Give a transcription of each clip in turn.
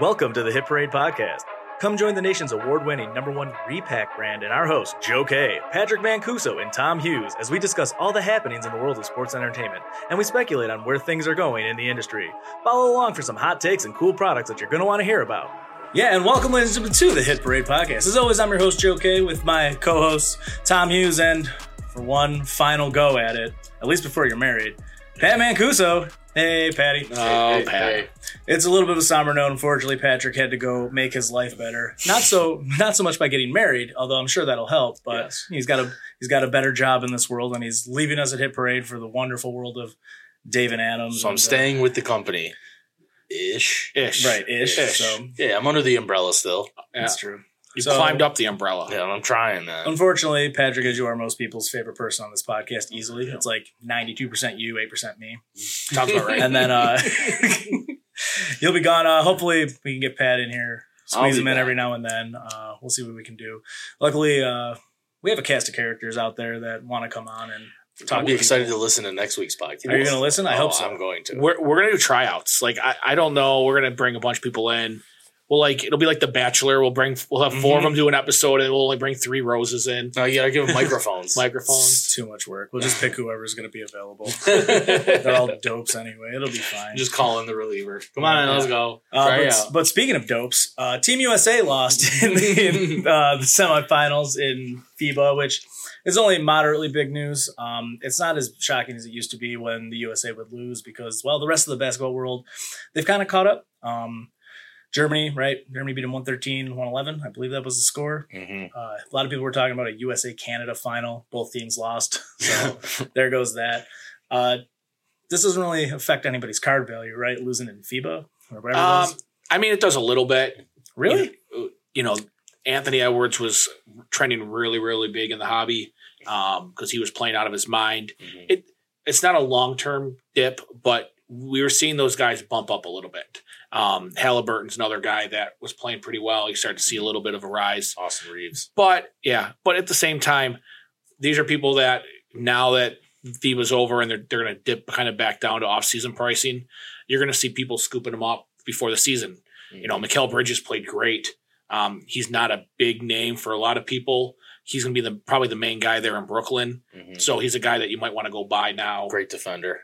Welcome to the Hit Parade Podcast. Come join the nation's award winning number one repack brand and our hosts, Joe K, Patrick Mancuso, and Tom Hughes, as we discuss all the happenings in the world of sports entertainment and we speculate on where things are going in the industry. Follow along for some hot takes and cool products that you're going to want to hear about. Yeah, and welcome, ladies and gentlemen, to the Hit Parade Podcast. As always, I'm your host, Joe K, with my co host, Tom Hughes, and for one final go at it, at least before you're married, Pat Mancuso. Hey, Patty. Oh, Hey, Pat. hey. It's a little bit of a somber note. Unfortunately, Patrick had to go make his life better. Not so, not so much by getting married, although I'm sure that'll help. But Yes. he's got a he's got a better job in this world, and he's leaving us at Hit Parade for the wonderful world of Dave and Adams. So I'm and, uh, staying with the company. Ish. Ish. right ish. Ish. So Yeah, I'm under the umbrella still. Yeah. that's true. You So- climbed up the umbrella. Yeah, I'm trying that. Unfortunately, Patrick, as you are most people's favorite person on this podcast, easily. It's like 92% you, 8% me. Sounds about right. And then uh you'll be gone. Uh hopefully we can get Pat in here. Squeeze him in back. every now and then. Uh we'll see what we can do. Luckily, uh we have a cast of characters out there that want to come on and talk I'll be excited people. to listen to next week's podcast. Are you gonna listen? I Oh, hope so. I'm going to. we're we're gonna do tryouts. Like I, I don't know. We're gonna bring a bunch of people in. We'll like it'll be like The Bachelor. We'll bring we'll have 4 of Mhm. them do an episode, and we'll only bring three roses in Oh, you gotta give them microphones. microphones. It's too much work. We'll just pick whoever's going to be available. They're all dopes anyway. It'll be fine. Just call in the reliever. Come on, Yeah. let's go. Uh, but, but speaking of dopes, uh, Team USA lost in, the, in uh, the semifinals in FIBA, which is only moderately big news. Um, it's not as shocking as it used to be when the USA would lose because, well, the rest of the basketball world, they've kind of caught up. Um, Germany, right? Germany beat them 113, 111. I believe that was the score. Mhm. Uh, a lot of people were talking about a USA Canada final. Both teams lost. So there goes that. Uh, this doesn't really affect anybody's card value, right? Losing in FIBA or whatever it Um. I mean, it does a little bit. Really? You know, Anthony Edwards was trending really, really big in the hobby because he was playing out of his mind. Mhm. It it's not a long term dip, but we were seeing those guys bump up a little bit. Um, Halliburton's another guy that was playing pretty well. You start to see a little bit of a rise. Austin Reaves. But yeah, but at the same time, these are people that now that FIBA's over and they're they're going to dip kind of back down to off season pricing, you're going to see people scooping them up before the season. You know, Mikal Bridges played great. Um, he's not a big name for a lot of people. He's going to be the probably the main guy there in Brooklyn. Mhm. So he's a guy that you might want to go buy now. Great defender.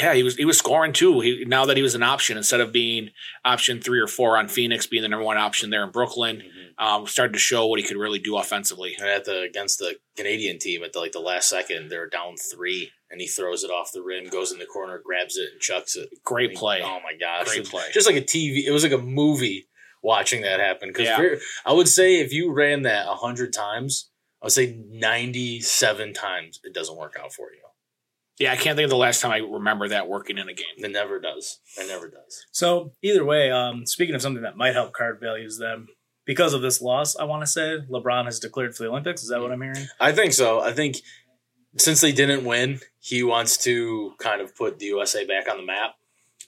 Yeah, he was he was scoring too. He now that he was an option instead of being option three or four on Phoenix, being the number one option there in Brooklyn, Mhm. um, started to show what he could really do offensively. And at the against the Canadian team at the like the last second, they're down three, and he throws it off the rim, goes in the corner, grabs it, and chucks it. Great play. Oh my gosh! Great play. Just like a TV, it was like a movie watching that happen. Because Yeah. I would say if you ran that a hundred times, I would say ninety-seven times it doesn't work out for you. Yeah, I can't think of the last time I remember that working in a game. It never does. It never does. So either way, um, speaking of something that might help card values, them because of this loss, I want to say LeBron has declared for the Olympics. Is that what I'm hearing? I think so. I think since they didn't win, he wants to kind of put the USA back on the map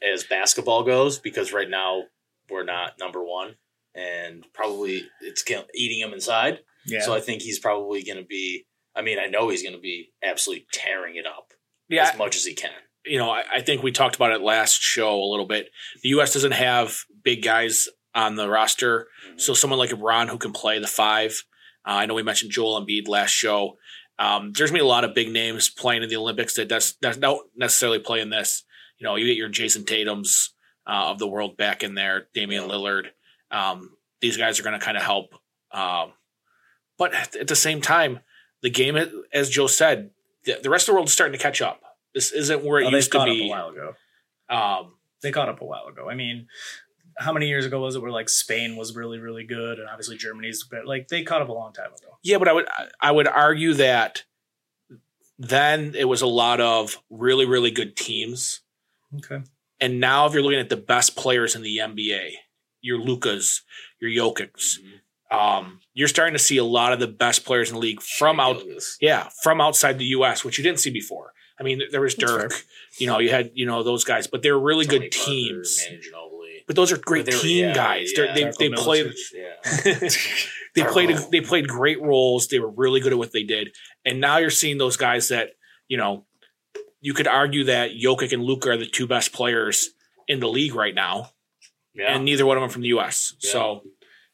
as basketball goes because right now we're not number one, and probably it's eating him inside. Yeah. So I think he's probably going to be. I mean, I know he's going to be absolutely tearing it up Yeah, as much as he can. you know, I, I think we talked about it last show a little bit. The U.S. doesn't have big guys on the roster, so someone like LeBron who can play the five. Uh, I know we mentioned Joel Embiid last show. Um, there's gonna be a lot of big names playing in the Olympics that does, that don't necessarily play in this. You know, you get your Jayson Tatum's uh, of the world back in there, Damian Lillard. Um, these guys are going to kind of help. Um, but at, at the same time, the game, as Joe said, the, the rest of the world is starting to catch up. This isn't where it Oh, used to caught up a while ago. Um, They caught up a while ago. I mean, how many years ago was it where like Spain was really, really good, and obviously Germany's but like they caught up a long time ago. yeah, but I would I would argue that then it was a lot of really really good teams, Okay. and now if you're looking at the best players in the NBA, your Lukas, your Jokic's, um, you're starting to see a lot of the best players in the league from out yeah from outside the U.S., which you didn't see before. I mean, there was Dirk, you know, you had you know those guys, but they were really Tony good Parker, teams. Manu But those are great were- team yeah, guys. yeah. They're they Darko they played. Yeah. they played Darko. they played great roles. They were really good at what they did. And now you're seeing those guys that, you know, you could argue that Jokic and Luka are the two best players in the league right now. Yeah. and neither one of them from the U.S. Yeah. So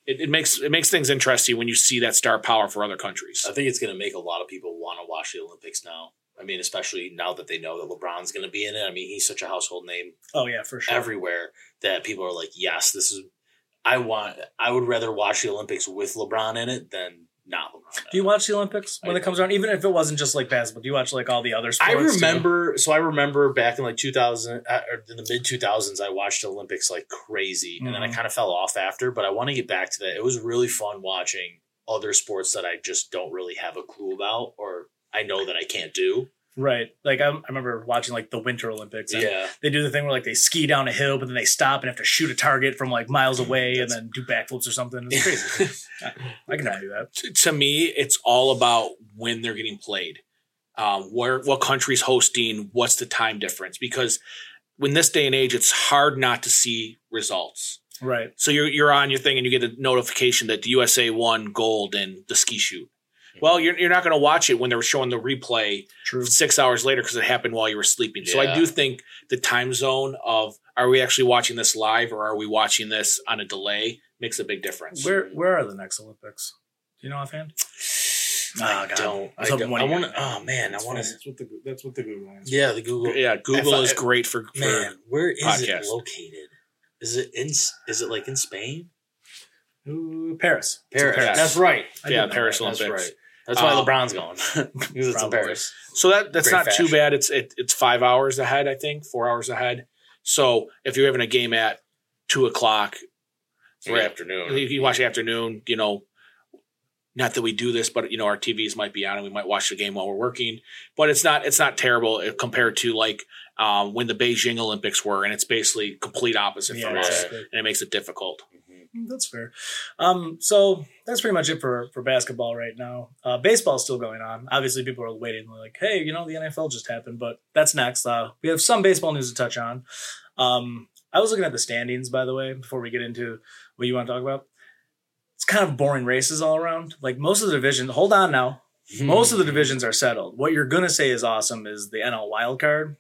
it, it makes it makes things interesting when you see that star power for other countries. I think it's going to make a lot of people want to watch the Olympics now. I mean, especially now that they know that LeBron's going to be in it. I mean, he's such a household name Oh yeah, for sure. everywhere that people are like, yes, this is. I want. I would rather watch the Olympics with LeBron in it than not LeBron. do you watch the Olympics when I it comes around? Even if it wasn't just like basketball, do you watch like all the other sports? I too? remember. So I remember back in like 2000, uh, or in the mid 2000s, I watched the Olympics like crazy, and then I Mhm. kind of fell off after. But I want to get back to that. It was really fun watching other sports that I just don't really have a clue about, or I know that I can't do. Right. Like I, I remember watching like the Winter Olympics. And Yeah, They do the thing where like they ski down a hill, but then they stop and have to shoot a target from like miles away and then do backflips or something. It's crazy. I can do that. to, to me, it's all about when they're getting played, um, where what country's hosting, what's the time difference. Because in this day and age, it's hard not to see results. Right. So you're you're on your thing and you get a notification that the USA won gold in the ski shoot. Well, you're, you're not going to watch it when they're showing the replay True. six hours later because it happened while you were sleeping. So I do think the time zone of are we actually watching this live or are we watching this on a delay makes a big difference. Where where are the next Olympics? Do you know offhand? I Oh, God. don't. I I, was hoping don't, I want to. Oh man, I want to. That's what the that's what the Google answer. Yeah, the Google. yeah, Google I is great for, for Man, where is podcast. it located? Is it in? Is it like in Spain? Ooh, Paris. Paris. Paris. That's right. I yeah Paris that. That's Olympics. right. That's why Um, LeBron's going because it's in Paris. So that that's Great not too bad. It's it, it's five hours ahead, I think, four hours ahead. So if you're having a game at two o'clock, In the afternoon. if you watch the afternoon, you know, not that we do this, but you know, our TVs might be on and we might watch the game while we're working. But it's not it's not terrible uh, compared to like um, when the Beijing Olympics were, and it's basically complete opposite Yeah, from us, and it makes it difficult. Mhm. That's fair. Um, so that's pretty much it for for basketball right now. Uh, baseball's still going on. Obviously, people are waiting. They're like, hey, you know, the NFL just happened, but that's next. Uh, we have some baseball news to touch on. Um, I was looking at the standings, by the way, before we get into what you want to talk about. It's kind of boring races all around. Like most of the divisions. Hold on now. Most of the divisions are settled. What you're gonna say is awesome is the NL wild card,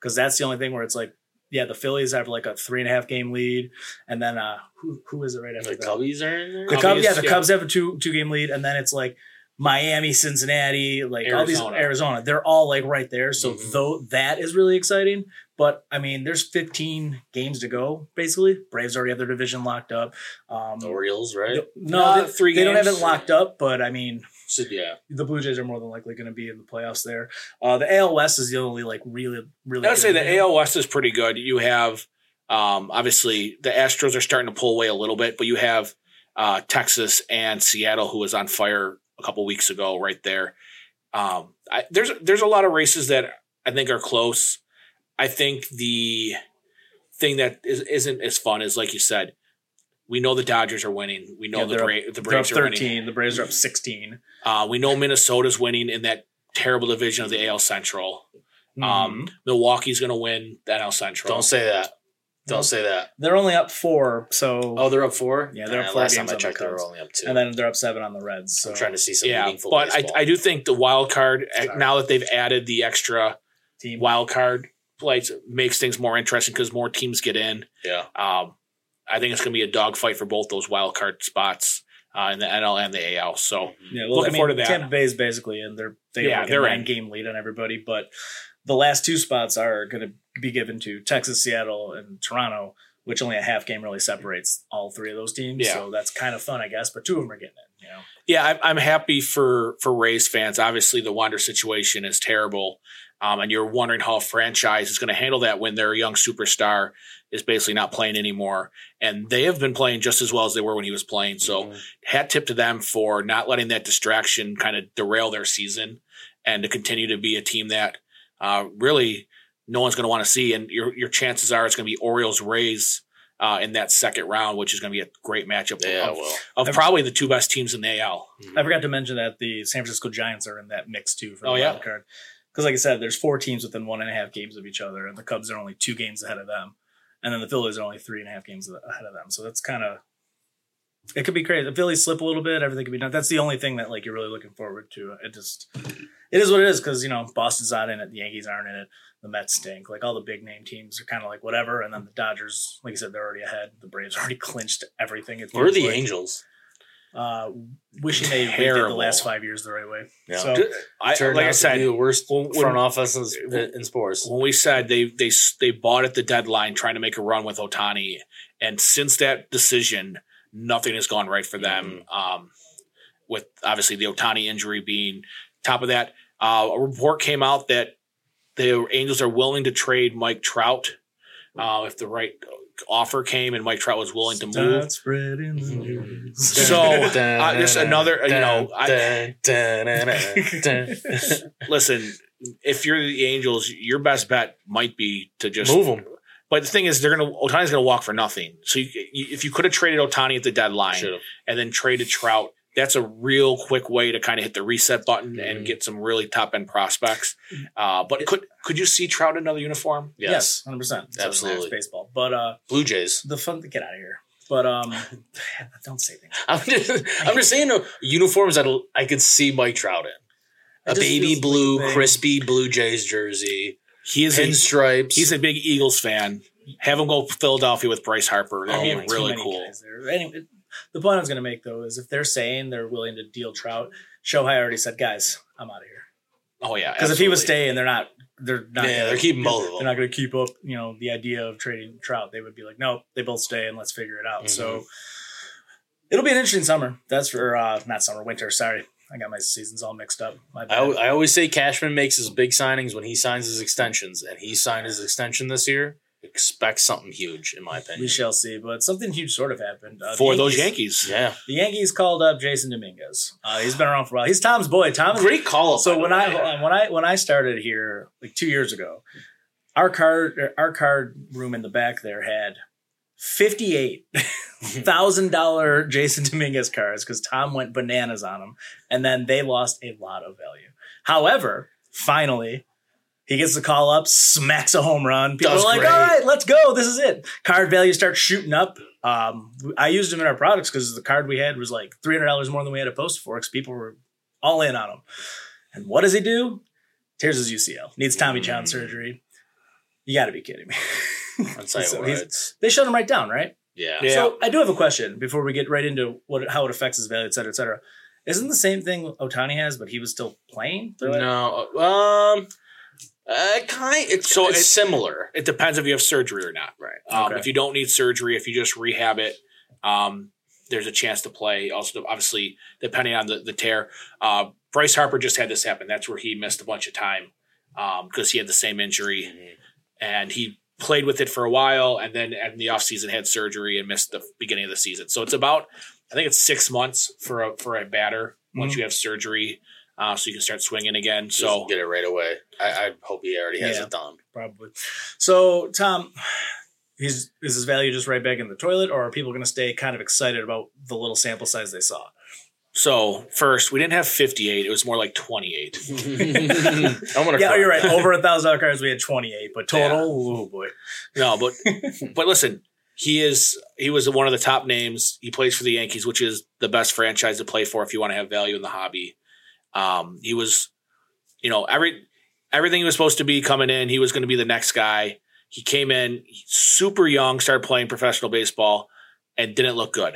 because that's the only thing where it's like, yeah, the Phillies have like a three and a half game lead, and then uh, who who is it right after The that? Cubbies are in there. The Cubs, yeah, the yeah. Cubs have a two two game lead, and then it's like Miami, Cincinnati, like all these Arizona. Arizona. They're all like right there. So Mhm. though that is really exciting. But I mean, there's 15 games to go. Basically, Braves already have their division locked up. Um, the Orioles, right? no, they, three they don't have it locked up. But I mean, So, yeah. the Blue Jays are more than likely going to be in the playoffs there. Uh, the AL West is the only like really really. I would say the game. AL West is pretty good. You have um, obviously the Astros are starting to pull away a little bit, but you have uh, Texas and Seattle, who was on fire a couple weeks ago, right there. Um, I, there's there's a lot of races that I think are close. I think the thing that is, isn't as fun is like you said. We know the Dodgers are winning. We know Yeah, the they're up- the They're up Braves are winning. 13. The Braves are up 16. Uh, we know Minnesota's winning in that terrible division of the AL Central. Mhm. Um, Milwaukee's going to win the NL Central. Don't say that. Don't say that. they're only up four. So Oh, they're up four. Yeah, they're up Nah, four Last games time I on the checked, they were Cubs. only up two. and then they're up seven on the Reds. So I'm trying to see some yeah, meaningful but I, baseball. I do think the wild card uh, Sorry. now that they've added the extra team. wild card plays makes things more interesting because more teams get in. yeah. Um, I think it's going to be a dogfight for both those wild card spots uh, in the NL and the AL. So Yeah, well, Looking I mean, forward to that. Tampa Bay is basically in. They're they Yeah, have like they're nine in. game lead on everybody, but the last two spots are going to be given to Texas, Seattle, and Toronto, which only a half game really separates all three of those teams. Yeah. So that's kind of fun, I guess. But two of them are getting in. You know, yeah, I'm, I'm happy for for Rays fans. Obviously, the Wander situation is terrible, um, and you're wondering how a franchise is going to handle that when their young superstar is basically not playing anymore. And they have been playing just as well as they were when he was playing. So. Mhm. hat tip to them for not letting that distraction kind of derail their season and to continue to be a team that uh, really no one's going to want to see. And your your chances are it's going to be Orioles Rays uh, in that second round, which is going to be a great matchup yeah, of, well. of probably the two best teams in the AL. I forgot to mention that the San Francisco Giants are in that mix too for the Oh, yeah? wild card. Because, like I said, there's four teams within one and a half games of each other, and the Cubs are only two games ahead of them, and then the Phillies are only three and a half games ahead of them. So that's kind of it could be crazy. The Phillies slip a little bit, everything could be done. That's the only thing that like you're really looking forward to. It just it is what it is because you know Boston's not in it, the Yankees aren't in it, the Mets stink. Like all the big name teams are kind of like whatever, and then the Dodgers, like you said, they're already ahead. The Braves already clinched everything. It are the like. Angels? Uh, wishing they redid the last five years the right way. Yeah. So I, Turned like out I to said, be the worst when- front offices in, in sports. when we said they they they bought at the deadline trying to make a run with Ohtani, and since that decision, nothing has gone right for them. Um, with obviously the Ohtani injury being top of that, uh, a report came out that the Angels are willing to trade Mike Trout uh, if the right offer came and Mike Trout was willing to move. The news. So, uh, just another, you know, I- I, Listen, if you're the Angels, your best bet might be to just move them. But the thing is, they're gonna Ohtani's gonna walk for nothing. So you, you, if you could have traded Ohtani at the deadline Should have. and then traded Trout, that's a real quick way to kind of hit the reset button and Mhm. get some really top end prospects. Uh, but could could you see Trout in another uniform? Yes. hundred percent, Absolutely. baseball. But uh, Blue Jays. the fun to get out of here. But um, don't say things. I'm just, I'm just saying uh, uniforms that I could see Mike Trout in. A baby blue, like crispy Blue Jays jersey, He is a, pinstripes. he's a big Eagles fan. Have him go Philadelphia with Bryce Harper. That'd Oh be really cool. Anyway, the point I was going to make though is if they're saying they're willing to deal Trout, Shohei already said, "Guys, I'm out of here." Oh yeah, Because if he was staying, they're not. They're not. Yeah, gonna- they're keeping both of them. They're not going to keep up. You know, the idea of trading Trout. They would be like, "No, they both stay and let's figure it out." Mhm. So it'll be an interesting summer. That's for uh, not summer, winter. Sorry, I got my seasons all mixed up. My I, I always say Cashman makes his big signings when he signs his extensions, and he signed his extension this year. Expect something huge, in my opinion. we shall see, but something huge sort of happened uh, the for those Yankees. Yeah, The Yankees called up Jasson Dominguez. Uh, he's been around for a while. He's Tom's boy. Tom is great call. So when I when I when I started here like two years ago, our card our card room in the back there had fifty eight thousand dollar Jasson Dominguez cards because Tom went bananas on them, and then they lost a lot of value. However, finally. He gets the call up, smacks a home run. People Does are like, great. "All right, let's go. This is it." Card value starts shooting up. Um, I used them in our products because the card we had was like three hundred dollars more than we had a post for because people were all in on him. And what does he do? Tears his UCL. Needs Tommy John Mm. surgery. You got to be kidding me. I'll tell you So what, he's- it's- they shut him right down, right? yeah. Yeah. So I do have a question before we get right into what how it affects his value, et cetera, et cetera. Isn't the same thing Ohtani has, but he was still playing through it? No, um, uh, kind. It's So so it's similar. It depends if you have surgery or not. Right. Um, Okay. If you don't need surgery, if you just rehab it, um, there's a chance to play. Also, obviously, depending on the, the tear. Uh, Bryce Harper just had this happen. That's where he missed a bunch of time because he had the same injury and he played with it for a while and then in the offseason had surgery and missed the beginning of the season. So it's about, I think it's six months for a, for a batter once Mhm. you have surgery. Uh, so you can start swinging again. So So get it right away. I, I hope he already has Yeah. it done. Probably. So, Tom, he's is his value just right back in the toilet, or are people going to stay kind of excited about the little sample size they saw? so first, we didn't have 58. It was more like 28. I'm gonna. Yeah, cry. you're right. Over a thousand dollar cards, we had twenty eight, but total, oh boy. No, but but listen, he is he was one of the top names. He plays for the Yankees, which is the best franchise to play for if you want to have value in the hobby. Um, he was, you know, every everything he was supposed to be coming in. He was going to be the next guy. He came in super young, started playing professional baseball, and didn't look good.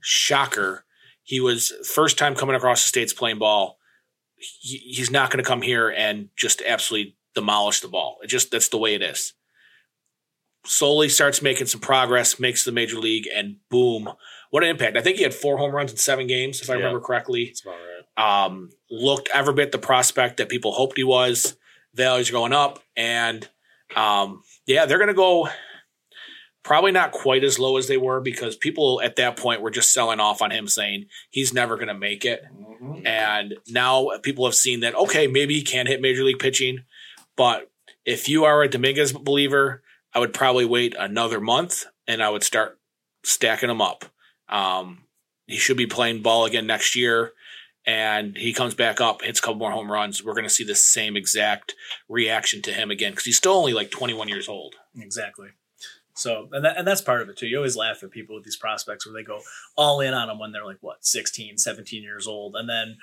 Shocker. He was first time coming across the states playing ball. He, he's not going to come here and just absolutely demolish the ball. It just that's the way it is slowly starts making some progress, makes the major league, and boom, what an impact! I think he had four home runs in seven games, if I Yeah. remember correctly. That's about right. Um, looked every bit the prospect that people hoped he was. Values are going up, and um, yeah, they're going to go probably not quite as low as they were because people at that point were just selling off on him, saying he's never going to make it. And now people have seen that, okay, maybe he can hit major league pitching. But if you are a Dominguez believer, I would probably wait another month and I would start stacking him up. Um, he should be playing ball again next year. And he comes back up, hits a couple more home runs. We're going to see the same exact reaction to him again because he's still only like 21 years old. Exactly. So, and, that, and that's part of it too. You always laugh at people with these prospects where they go all in on them when they're like, what, 16, 17 years old. And then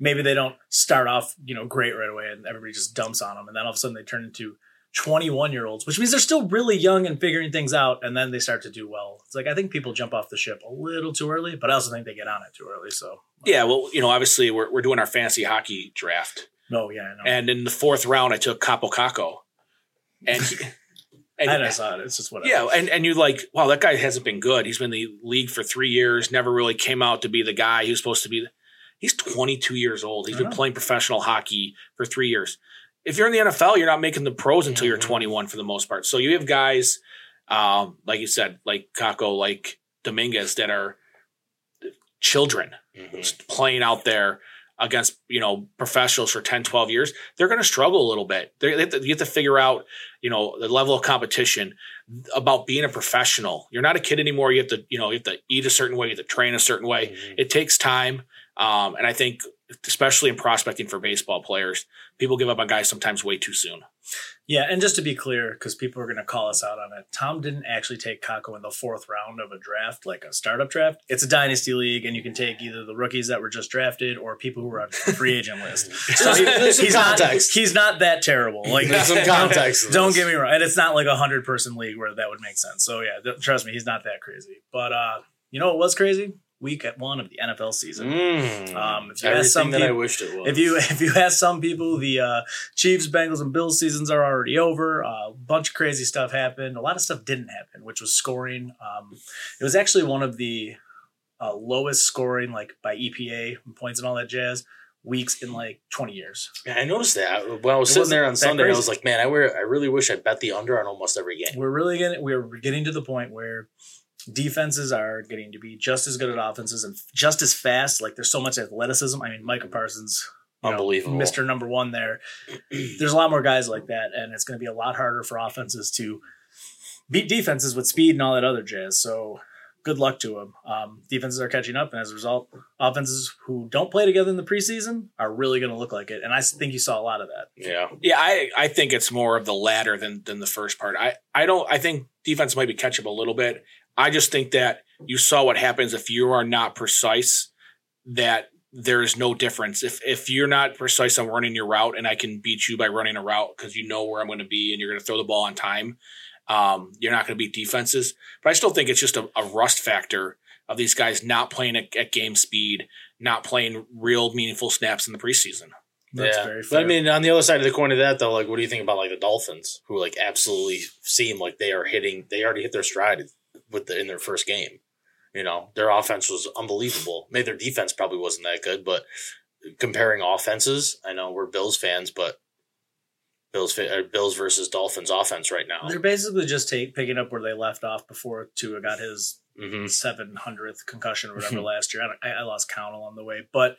maybe they don't start off, you know, great right away and everybody just dumps on them. And then all of a sudden they turn into 21 year olds, which means they're still really young and figuring things out, and then they start to do well. It's like I think people jump off the ship a little too early, but I also think they get on it too early. So Yeah, well, you know, obviously we're we're doing our fantasy hockey draft, no, yeah, I know. and in the fourth round, I took Kaapo Kakko, and he, and I saw it. It's just whatever. yeah, and and you're like, wow, that guy hasn't been good. He's been in the league for three years, never really came out to be the guy he was supposed to be. He's 22 years old. He's been know. playing professional hockey for three years. If you're in the NFL, you're not making the pros until you're Mhm. 21 for the most part. So you have guys, um, like you said, like Kakko, like Dominguez, that are children Mhm. playing out there against you know professionals for 10 12 years they're going to struggle a little bit. They have to, you have to figure out you know the level of competition about being a professional. You're not a kid anymore. You have to you know you have to eat a certain way you have to train a certain way. Mhm. it takes time um, and i think especially in prospecting for baseball players people give up on guys sometimes way too soon Yeah, and just to be clear, because people are going to call us out on it, Tom didn't actually take Kakko in the fourth round of a draft, like a startup draft. It's a dynasty league, and you can take either the rookies that were just drafted or people who were on the free agent list. So he- There's some he's not context. he's not that terrible. Like There's some context. Don't get me wrong, and it's not like a hundred person league where that would make sense. So yeah, th- trust me, he's not that crazy. But uh, you know what was crazy? Week at one of the NFL season. Mm. Um, if you ask some that I wished it was. If you if you ask some people, the uh, Chiefs, Bengals, and Bills seasons are already over. A bunch of crazy stuff happened. A lot of stuff didn't happen, which was scoring. Um, it was actually one of the uh, lowest scoring, like by EPA and points and all that jazz, weeks in like twenty years. Yeah, I noticed that when I was It sitting there on Sunday. I was like, man, I, wear, I really wish I bet the under on almost every game. We're really getting we're getting to the point where defenses are getting to be just as good at offenses and just as fast. Like there's so much athleticism. I mean, Micah Parsons, know, Unbelievable. Mr. Number One there. There's a lot more guys like that, and it's going to be a lot harder for offenses to beat defenses with speed and all that other jazz. So good luck to them. Um, defenses are catching up, and as a result, offenses who don't play together in the preseason are really going to look like it. And I think you saw a lot of that. Yeah. Yeah, I, I think it's more of the latter than than the first part. I, I don't I think defense might be catching up a little bit. I just think that you saw what happens if you are not precise, that there's no difference. If if you're not precise on running your route and I can beat you by running a route because you know where I'm going to be and you're going to throw the ball on time, um, you're not going to beat defenses. But I still think it's just a, a rust factor of these guys not playing at, at game speed, not playing real meaningful snaps in the preseason. That's yeah. very But. I mean, on the other side of the coin of that, though, like, what do you think about like the Dolphins, who like absolutely seem like they are hitting, they already hit their stride with the in their first game. You know, their offense was unbelievable. Maybe their defense probably wasn't that good, but comparing offenses, I know we're Bills fans, but Bills Bills versus Dolphins offense right now. They're basically just take, picking up where they left off before Tua got his hmm seven hundredth concussion or whatever last year. I, don't- I, lost count along the way, but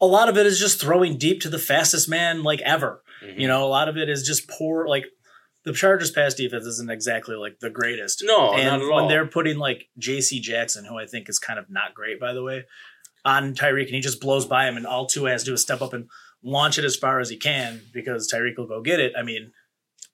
a lot of it is just throwing deep to the fastest man like ever. Mm-hmm. You know, a lot of it is just poor. Like the Chargers' pass defense isn't exactly like the greatest. No, and not at when all. they're putting like J.C. Jackson, who I think is kind of not great, by the way, on Tyreek, and he just blows by him, and all Tua has to do is step up and launch it as far as he can because Tyreek will go get it. I mean,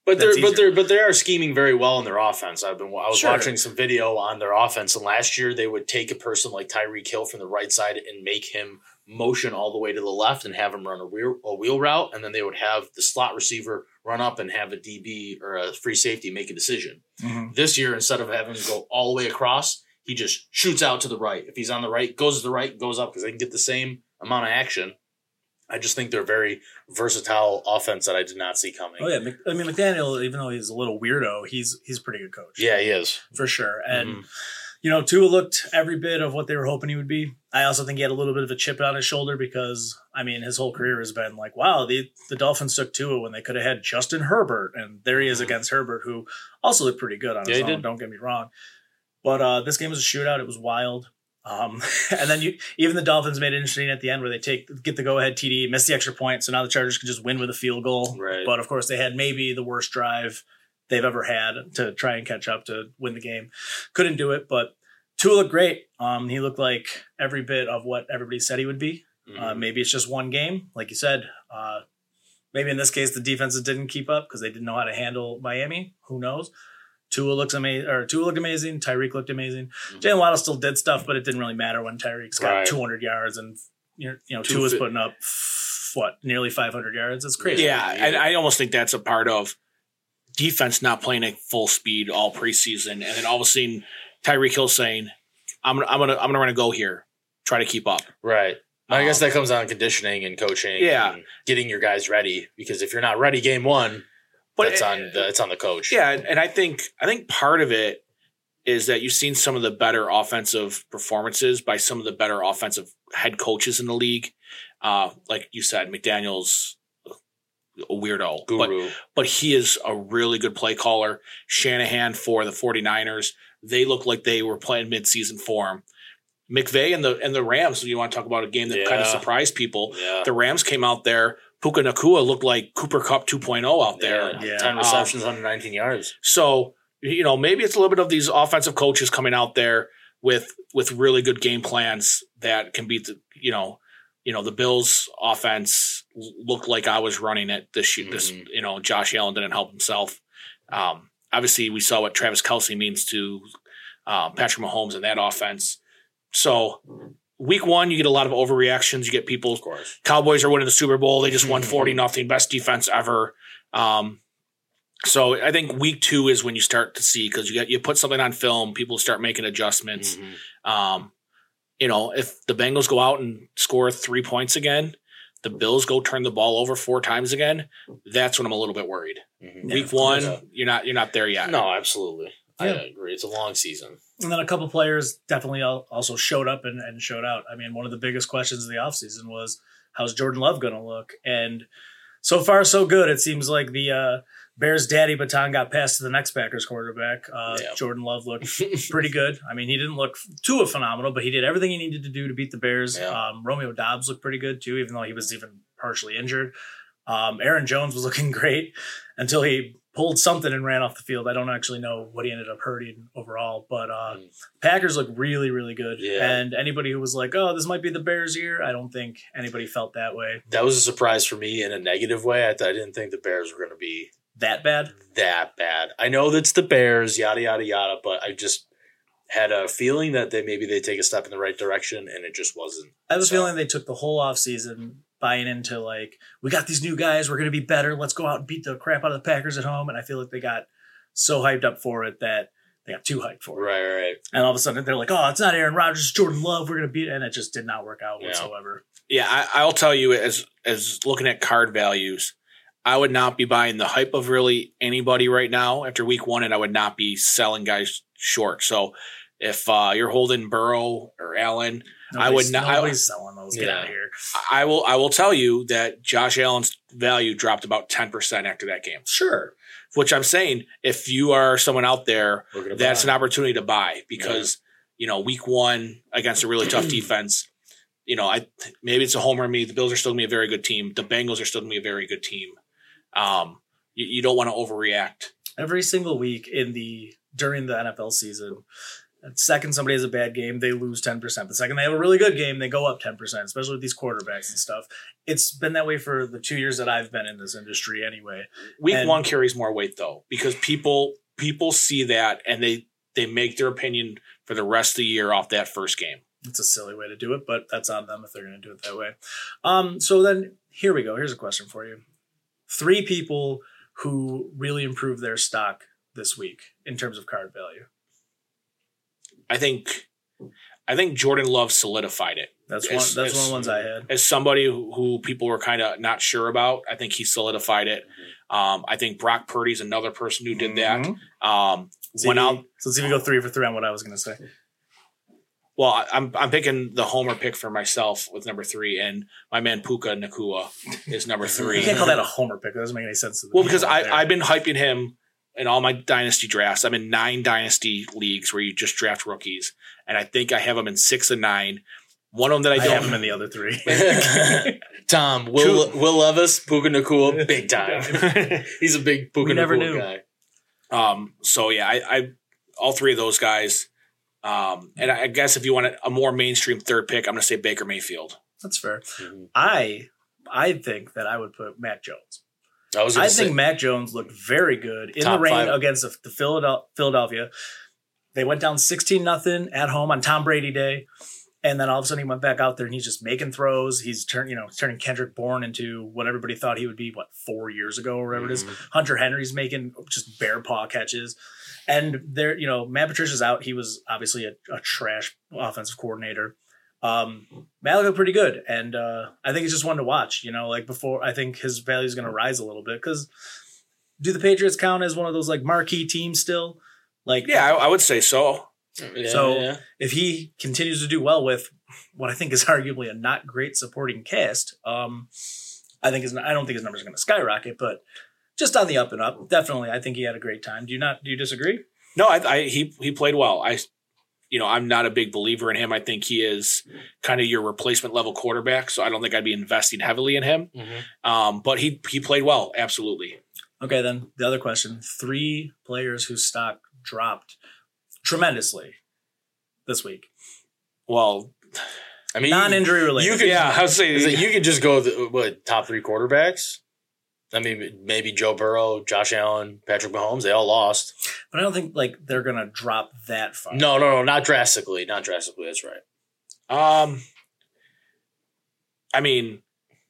But they're That's but they're but they are scheming very well in their offense. I've been I was Sure. watching some video on their offense, and last year they would take a person like Tyreek Hill from the right side and make him motion all the way to the left and have him run a wheel a wheel route, and then they would have the slot receiver run up and have a DB or a free safety make a decision. Mm-hmm. This year, instead of having him go all the way across, he just shoots out to the right. If he's on the right, goes to the right, goes up because they can get the same amount of action. I just think they're very versatile offense that I did not see coming. oh yeah, I mean McDaniel, even though he's a little weirdo, he's he's a pretty good coach. Yeah, he is. for sure. And Mhm. you know, Tua looked every bit of what they were hoping he would be. I also think he had a little bit of a chip on his shoulder because I mean, his whole career has been like, wow, the the Dolphins took Tua when they could have had Justin Herbert, and there he is Mhm. against Herbert, who also looked pretty good on his Yeah, he own. did. Don't get me wrong, but uh, this game was a shootout. It was wild. Um, and then you even the Dolphins made it interesting at the end where they take get the go ahead TD, miss the extra point, so now the Chargers can just win with a field goal. Right. But of course, they had maybe the worst drive they've ever had to try and catch up to win the game. Couldn't do it, but Tua looked great. Um, he looked like every bit of what everybody said he would be. Uh, Mhm. maybe it's just one game, like you said. Uh, maybe in this case, the defenses didn't keep up because they didn't know how to handle Miami. Who knows? Tua looks amazing, or Tua looked amazing. Tyreek looked amazing. Mhm. Jaylen Waddle still did stuff, but it didn't really matter when Tyreek's got Right. 200 yards and you know, you know Two Tua's putting up what nearly 500 yards. It's crazy. Yeah, and I almost think that's a part of defense not playing at full speed all preseason, and then all of a sudden Tyreek Hill saying, "I'm gonna, I'm gonna, I'm gonna run a go here, try to keep up." Right. I guess Um, that comes down to conditioning and coaching. Yeah. and getting your guys ready because if you're not ready game one, But that's it- on the it's on the coach. Yeah, and I think I think part of it is that you've seen some of the better offensive performances by some of the better offensive head coaches in the league. Uh, like you said, McDaniel's a weirdo, but Guru. but he is a really good play caller. Shanahan for the 49ers, they look like they were playing midseason form. McVay and the and the Rams, you want to talk about a game that kind of surprised people. yeah. The Rams came out there. Puka Nacua looked like Cooper Kupp 2.0 out there. Yeah. Yeah. Ten Um, receptions, 119 yards. So, you know, maybe it's a little bit of these offensive coaches coming out there with with really good game plans that can beat the, you know, you know, the Bills offense looked like I was running it this year. This, Mhm. you know, Josh Allen didn't help himself. Um, obviously we saw what Travis Kelce means to um, Patrick Mahomes in that offense. So week one, you get a lot of overreactions. You get people Of course. Cowboys are winning the Super Bowl. They just won Mhm. 40 nothing, best defense ever. Um, so I think week two is when you start to see because you get you put something on film, people start making adjustments. Mhm. Um, you know, if the Bengals go out and score three points again, the Bills go turn the ball over four times again. That's when I'm a little bit worried. Mhm. week one, Yeah. you're not you're not there yet. No, absolutely. I agree. It's a long season. And then a couple players definitely also showed up and, and showed out. I mean, one of the biggest questions of the offseason was how's Jordan Love going to look? And so far, so good. It seems like the uh, Bears daddy baton got passed to the next Packers quarterback. Uh, Yeah. Jordan Love looked pretty good. I mean, he didn't look too phenomenal, but he did everything he needed to do to beat the Bears. Yeah. Um, Romeo Doubs looked pretty good too, even though he was even partially injured. Um, Aaron Jones was looking great until he pulled something and ran off the field. I don't actually know what he ended up hurting overall, but uh, Mm. Packers look really, really good. Yeah. And anybody who was like, "Oh, this might be the Bears' year," I don't think anybody felt that way. that was a surprise for me in a negative way. I, th- I didn't think the Bears were going to be That bad? that bad. I know that's the Bears, yada yada yada, but I just had a feeling that they maybe they take a step in the right direction, and it just wasn't. I have a So- feeling they took the whole offseason buying into like, we got these new guys, we're going to be better. Let's go out and beat the crap out of the Packers at home. And I feel like they got so hyped up for it that they got too hyped for it. Right, right. And all of a sudden they're like, oh, it's not Aaron Rodgers, it's Jordan Love. We're going to beat it. And it just did not work out Yeah. whatsoever. Yeah, I, I'll tell you as as looking at card values, I would not be buying the hype of really anybody right now after week one, and I would not be selling guys short. So if uh, you're holding Burrow or Allen, I would Nobody's- not- I- Nobody's selling those. Get Yeah. out of here. I will I will tell you that Josh Allen's value dropped about ten percent after that game. Sure. Which I'm saying, if you are someone out there, We're gonna that's an opportunity to buy because you know week one against a really tough defense. You know, I maybe it's a homer me. The Bills are still gonna be a very good team. The Bengals are still gonna be a very good team. Um, you, you don't want to overreact. every single week in the during the NFL season. The second somebody has a bad game, they lose ten percent. The second they have a really good game, they go up ten percent. Especially with these quarterbacks and stuff. It's been that way for the two years that I've been in this industry, anyway. Week And- one carries more weight though because people people see that and they they make their opinion for the rest of the year off that first game. It's a silly way to do it, but that's on them if they're going to do it that way. Um, so then here we go. Here's a question for you: Three people who really improved their stock this week in terms of card value. I think I think Jordan Love solidified it. That's one. It's- That's one of the ones I had. as somebody who, who people were kind of not sure about, I think he solidified it. Um, I think Brock Purdy's another person who did that. Mhm. Um, See went if out. So let's even go three for three on what I was going to say. Well, I- I'm I'm picking the homer pick for myself with number three, and my man Puka Nacua is number three. You can't call that a homer pick. That doesn't make any sense. To Well, because I there. I've been hyping him in all my dynasty drafts. I'm in nine dynasty leagues where you just draft rookies, and I think I have them in six and nine. One of them that I I don't have them in the other three. Tom Will Will Levis Puka Nacua big time. He's a big Puka We never Nacua knew. guy. Um, so yeah, I, I all three of those guys. Um, and I guess if you want a, a more mainstream third pick, I'm going to say Baker Mayfield. That's fair. Mhm. I I think that I would put Mac Jones. I was. I say, think Mac Jones looked very good in the rain five. against the, Philadelphia. They went down 16 nothing at home on Tom Brady Day. And then all of a sudden he went back out there and he's just making throws. He's turn, you know, turning Kendrick Bourne into what everybody thought he would be, what, four years ago or whatever it is. Mhm. Hunter Henry's making just bare paw catches. And there, you know, Matt Patricia's out. He was obviously a, a trash offensive coordinator. Um, Matt looked pretty good. And uh, I think he's just one to watch, you know, like before, I think his value is going to rise a little bit because do the Patriots count as one of those like marquee teams still? Like, Yeah, I, I would say so. Yeah, So- yeah. if he continues to do well with what I think is arguably a not great supporting cast, um, I think his I don't think his numbers are going to skyrocket, but just on the up and up, definitely. I think he had a great time. Do you not? Do you disagree? No, I, I he he played well. I, you know, I'm not a big believer in him. I think he is kind of your replacement level quarterback. So I don't think I'd be investing heavily in him. Mhm. Um, but he he played well, absolutely. Okay, then the other question: three players whose stock dropped tremendously this week, Well, I mean, non-injury related. you could- yeah, I would say Is it, you could just go the, what top three quarterbacks. I mean, maybe Joe Burrow, Josh Allen, Patrick Mahomes. They all lost. but I don't think like they're going to drop that far. No, no, no, not drastically. Not drastically. That's right. Um, I mean,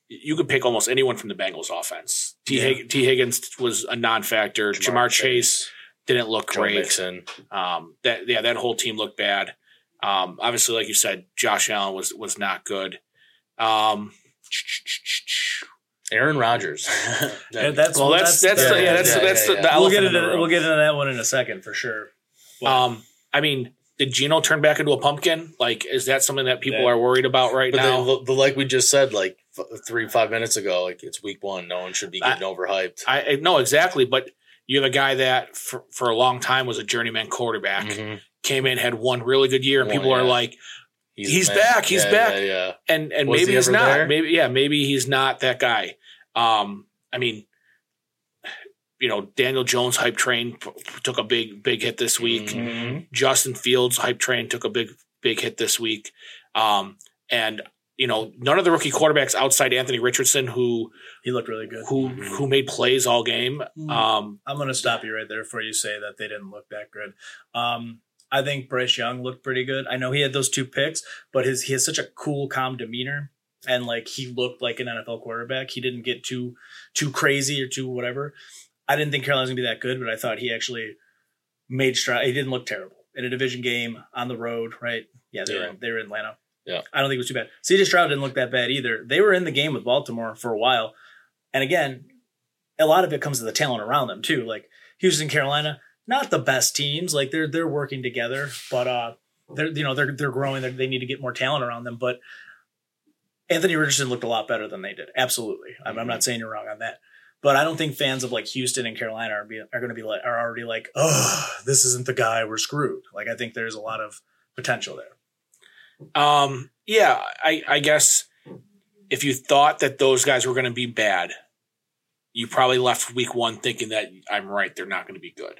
you could pick almost anyone from the Bengals offense. T. Yeah. Hig- T. Higgins was a non-factor. Ja'Marr, Chase, didn't look Joe great. Mixon. Um, that yeah, that whole team looked bad. Um, obviously, like you said, Josh Allen was was not good. Um, Aaron Rodgers. Yeah, that's well, that's that's, the, yeah, that's yeah, that's yeah, the, yeah. the we'll elephant get in the into we'll get into that one in a second for sure. But- Um, I mean, did Geno turn back into a pumpkin? Like, is that something that people That- are worried about right but now? then, but like we just said, like f- three five minutes ago, like it's week one. No one should be getting overhyped. I, I know exactly, but you have a guy that for, for a long time was a journeyman quarterback. Mhm. Came in, had one really good year, and One, people are like, the He's back, he's Yeah, back. Yeah, yeah. and and Was maybe he he's not. there? Maybe yeah, maybe he's not that guy. Um, I mean, you know, Daniel Jones hype train took a big big hit this week. Mhm. Justin Fields hype train took a big big hit this week. Um, and you know, none of the rookie quarterbacks outside Anthony Richardson who he looked really good. who who made plays all game. Um, I'm going to stop you right there before you say that they didn't look that good. Um, I think Bryce Young looked pretty good. I know he had those two picks, but his he has such a cool, calm demeanor, and like he looked like an NFL quarterback. He didn't get too too crazy or too whatever. I didn't think Carolina was gonna be that good, but I thought he actually made stride. He didn't look terrible in a division game on the road, right? Yeah, they Yeah. were they were in Atlanta. Yeah. I don't think it was too bad. CJ Stroud didn't look that bad either. They were in the game with Baltimore for a while, and again, a lot of it comes to the talent around them too. Like Houston, Carolina, not the best teams. Like they're they're working together, but uh, they're you know they're they're growing. They're, they need to get more talent around them. But Anthony Richardson looked a lot better than they did. Absolutely, I'm, I'm not saying you're wrong on that. But I don't think fans of like Houston and Carolina are be, are going to be like are already like, oh, this isn't the guy. We're screwed. Like I think there's a lot of potential there. Um, yeah, I, I guess if you thought that those guys were going to be bad, you probably left week one thinking that I'm right. They're not going to be good.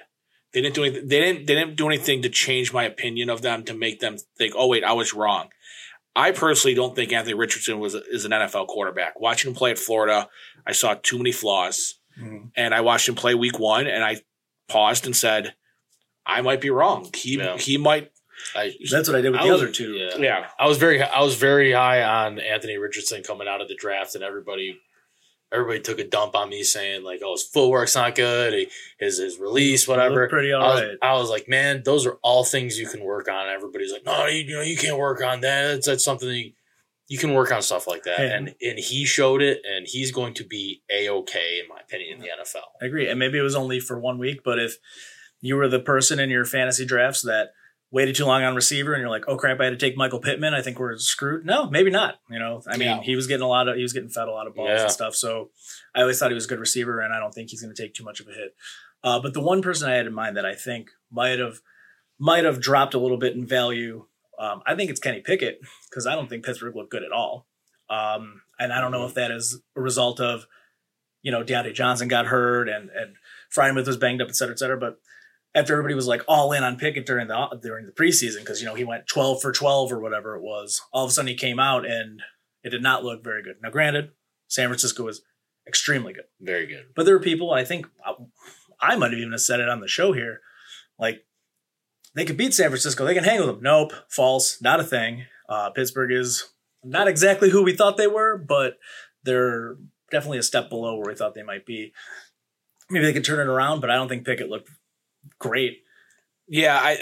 They didn't do anything. They didn't. They didn't do anything to change my opinion of them to make them think, "Oh wait, I was wrong." I personally don't think Anthony Richardson was is an NFL quarterback. Watching him play at Florida, I saw too many flaws, mm-hmm. and I watched him play week one, and I paused and said, "I might be wrong. He Yeah. he might." I, That's what I did with I the was- other two. Yeah. Yeah, I was very I was very high on Anthony Richardson coming out of the draft, and everybody everybody took a dump on me saying like, "Oh, his footwork's not good, his his release, whatever." Pretty all I was, right. I was like, "Man, those are all things you can work on." Everybody's like, "No, you, you know, you can't work on that. That's, that's something that you, you can work on stuff like that." Hey. And and he showed it, and he's going to be a okay in my opinion in the NFL. I agree. And maybe it was only for one week, but if you were the person in your fantasy drafts that waited too long on receiver and you're like, oh crap, I had to take Michael Pittman, I think we're screwed. No, maybe not. You know, I mean, Yeah. he was getting a lot of, he was getting fed a lot of balls Yeah. and stuff. So I always thought he was a good receiver and I don't think he's going to take too much of a hit. Uh, but the one person I had in mind that I think might have, might have dropped a little bit in value. Um, I think it's Kenny Pickett because I don't think Pittsburgh looked good at all. Um, and I don't know if that is a result of, you know, Diontae Johnson got hurt and and Freiermuth was banged up, et cetera, et cetera. But after everybody was like all in on Pickett during the during the preseason, because you know he went twelve for twelve or whatever it was, all of a sudden he came out and it did not look very good. Now, granted, San Francisco was extremely good, Very good. but there were people I think I might have even said it on the show here, like they could beat San Francisco, they can hang with them. Nope, false, not a thing. Uh, Pittsburgh is not exactly who we thought they were, but they're definitely a step below where we thought they might be. Maybe they could turn it around, but I don't think Pickett looked great. Yeah, I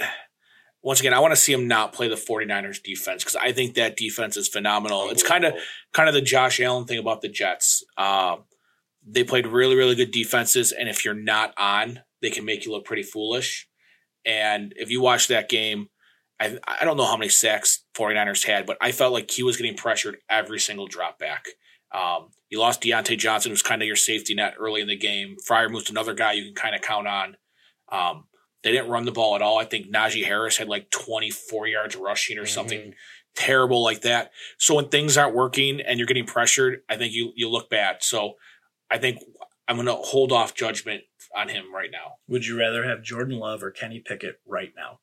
once again I want to see him not play the 49ers defense because I think that defense is phenomenal. It's kind of kind of the Josh Allen thing about the Jets. Um, they played really, really good defenses, and if you're not on, they can make you look pretty foolish. And if you watch that game, I, I don't know how many sacks 49ers had, but I felt like he was getting pressured every single drop back. Um, you lost Diontae Johnson, who's kind of your safety net early in the game. Freiermuth's another guy you can kind of count on. Um, they didn't run the ball at all. I think Najee Harris had like 24 yards rushing or something Mhm. terrible like that. So when things aren't working and you're getting pressured, I think you you look bad. So I think I'm going to hold off judgment on him right now. Would you rather have Jordan Love or Kenny Pickett right now?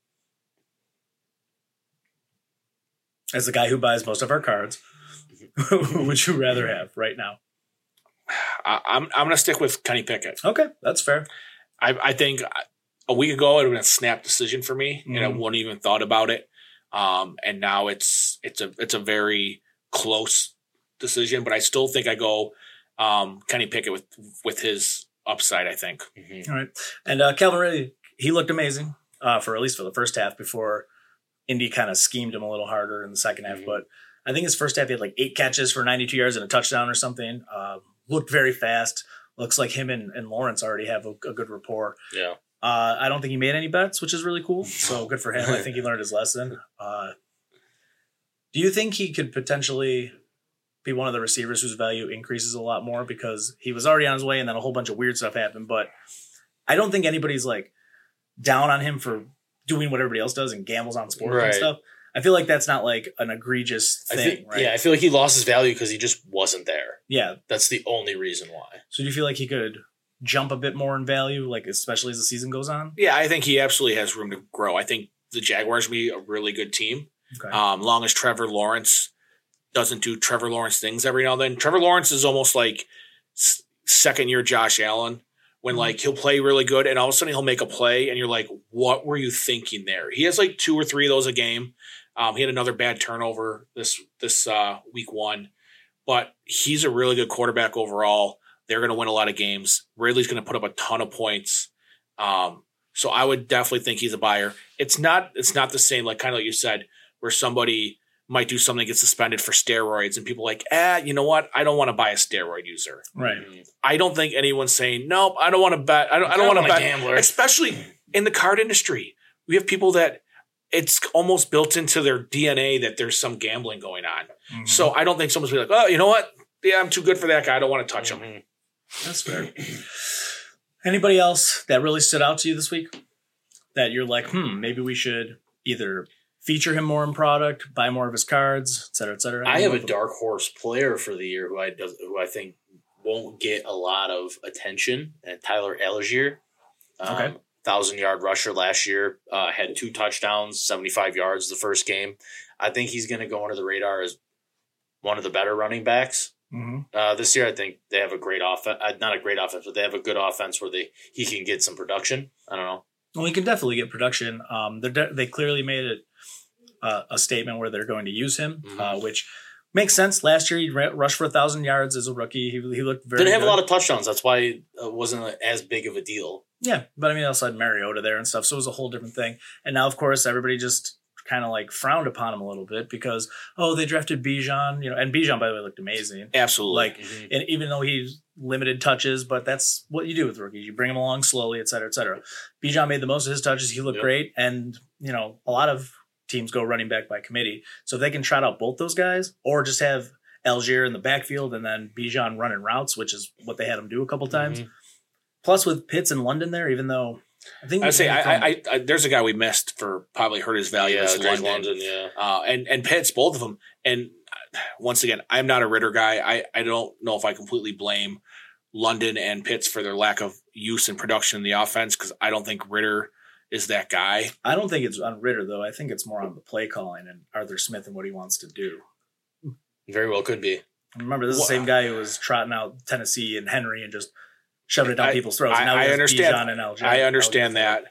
As the guy who buys most of our cards, would you rather have right now? I, I'm I'm going to stick with Kenny Pickett. Okay, that's fair. I, I think a week ago it would have been a snap decision for me, and I Mhm. wouldn't even thought about it. Um, and now it's it's a it's a very close decision, but I still think I go um, Kenny Pickett with with his upside. I think. Mhm. All right, and uh, Calvin Ridley, he looked amazing uh, for at least for the first half before Indy kind of schemed him a little harder in the second half. Mhm. But I think his first half he had like eight catches for 92 yards and a touchdown or something. Um, looked very fast. Looks like him and, and Lawrence already have a, a good rapport. Yeah. Uh, I don't think he made any bets, which is really cool. So good for him. I think he learned his lesson. Uh, do you think he could potentially be one of the receivers whose value increases a lot more because he was already on his way and then a whole bunch of weird stuff happened? But I don't think anybody's like down on him for doing what everybody else does and gambles on sports and stuff. I feel like that's not like an egregious I thing, think, right? yeah, I feel like he lost his value because he just wasn't there. yeah. That's the only reason why. So do you feel like he could jump a bit more in value, like especially as the season goes on? Yeah, I think he absolutely has room to grow. I think the Jaguars will be a really good team. Okay. Um, long as Trevor Lawrence doesn't do Trevor Lawrence things every now and then. Trevor Lawrence is almost like second year Josh Allen when Mhm. like he'll play really good and all of a sudden he'll make a play and you're like, what were you thinking there? He has like two or three of those a game. Um, he had another bad turnover this this uh, week one, but he's a really good quarterback overall. They're going to win a lot of games. Ridley's going to put up a ton of points. Um, so I would definitely think he's a buyer. It's not it's not the same like kind of like you said where somebody might do something get suspended for steroids and people are like ah you know what I don't want to buy a steroid user. right. I don't think anyone's saying nope I don't want to bet I don't, I don't want to bet gambler. especially in the card industry we have people that it's almost built into their DNA that there's some gambling going on. Mhm. So I don't think someone's gonna be like oh you know what yeah I'm too good for that guy I don't want to touch him. That's fair. Anybody else that really stood out to you this week that you're like, hmm, maybe we should either feature him more in product, buy more of his cards, et cetera, et cetera? I have a dark horse player for the year who I does, who I think won't get a lot of attention, and Tyler Allgeier. Um, Okay. Thousand yard rusher last year, uh, had two touchdowns, seventy five yards the first game. I think he's going to go under the radar as one of the better running backs. Hmm Uh, this year, I think they have a great offense. Uh, not a great offense, but they have a good offense where they he can get some production. I don't know. Well, he can definitely get production. Um, they de- they clearly made it uh, a statement where they're going to use him, Mhm. uh, which makes sense. Last year he rushed for a thousand yards as a rookie. He, he looked very Didn't have good. a lot of touchdowns. That's why it uh, wasn't as big of a deal. Yeah, but I mean, also had Mariota there and stuff, so it was a whole different thing. And now, of course, everybody just kind of like frowned upon him a little bit because oh, they drafted Bijan, you know, and Bijan by the way looked amazing. Absolutely. Like, and even though he's limited touches, but that's what you do with rookies. You bring them along slowly, et cetera, et cetera. Bijan made the most of his touches. He looked Yep. great, and you know, a lot of teams go running back by committee. So if they can trot out both those guys, or just have Allgeier in the backfield and then Bijan running routes, which is what they had him do a couple times. Mhm. Plus with Pitts in London there, even though I think I say I, I, I, I there's a guy we missed for probably hurt his value. yeah, is London. London, yeah. uh, and and Pitts, both of them. And uh, once again, I'm not a Ridder guy. I I don't know if I completely blame London and Pitts for their lack of use and production in the offense because I don't think Ridder is that guy. I don't think it's on Ridder though. I think it's more on the play calling and Arthur Smith and what he wants to do. Very well could be. Remember, this is Wha- the same guy who was trotting out Tennessee and Henry and just shoving it down I- people's throats. I- Now I has understand. Bijan and Allgeier. I understand Allgeier.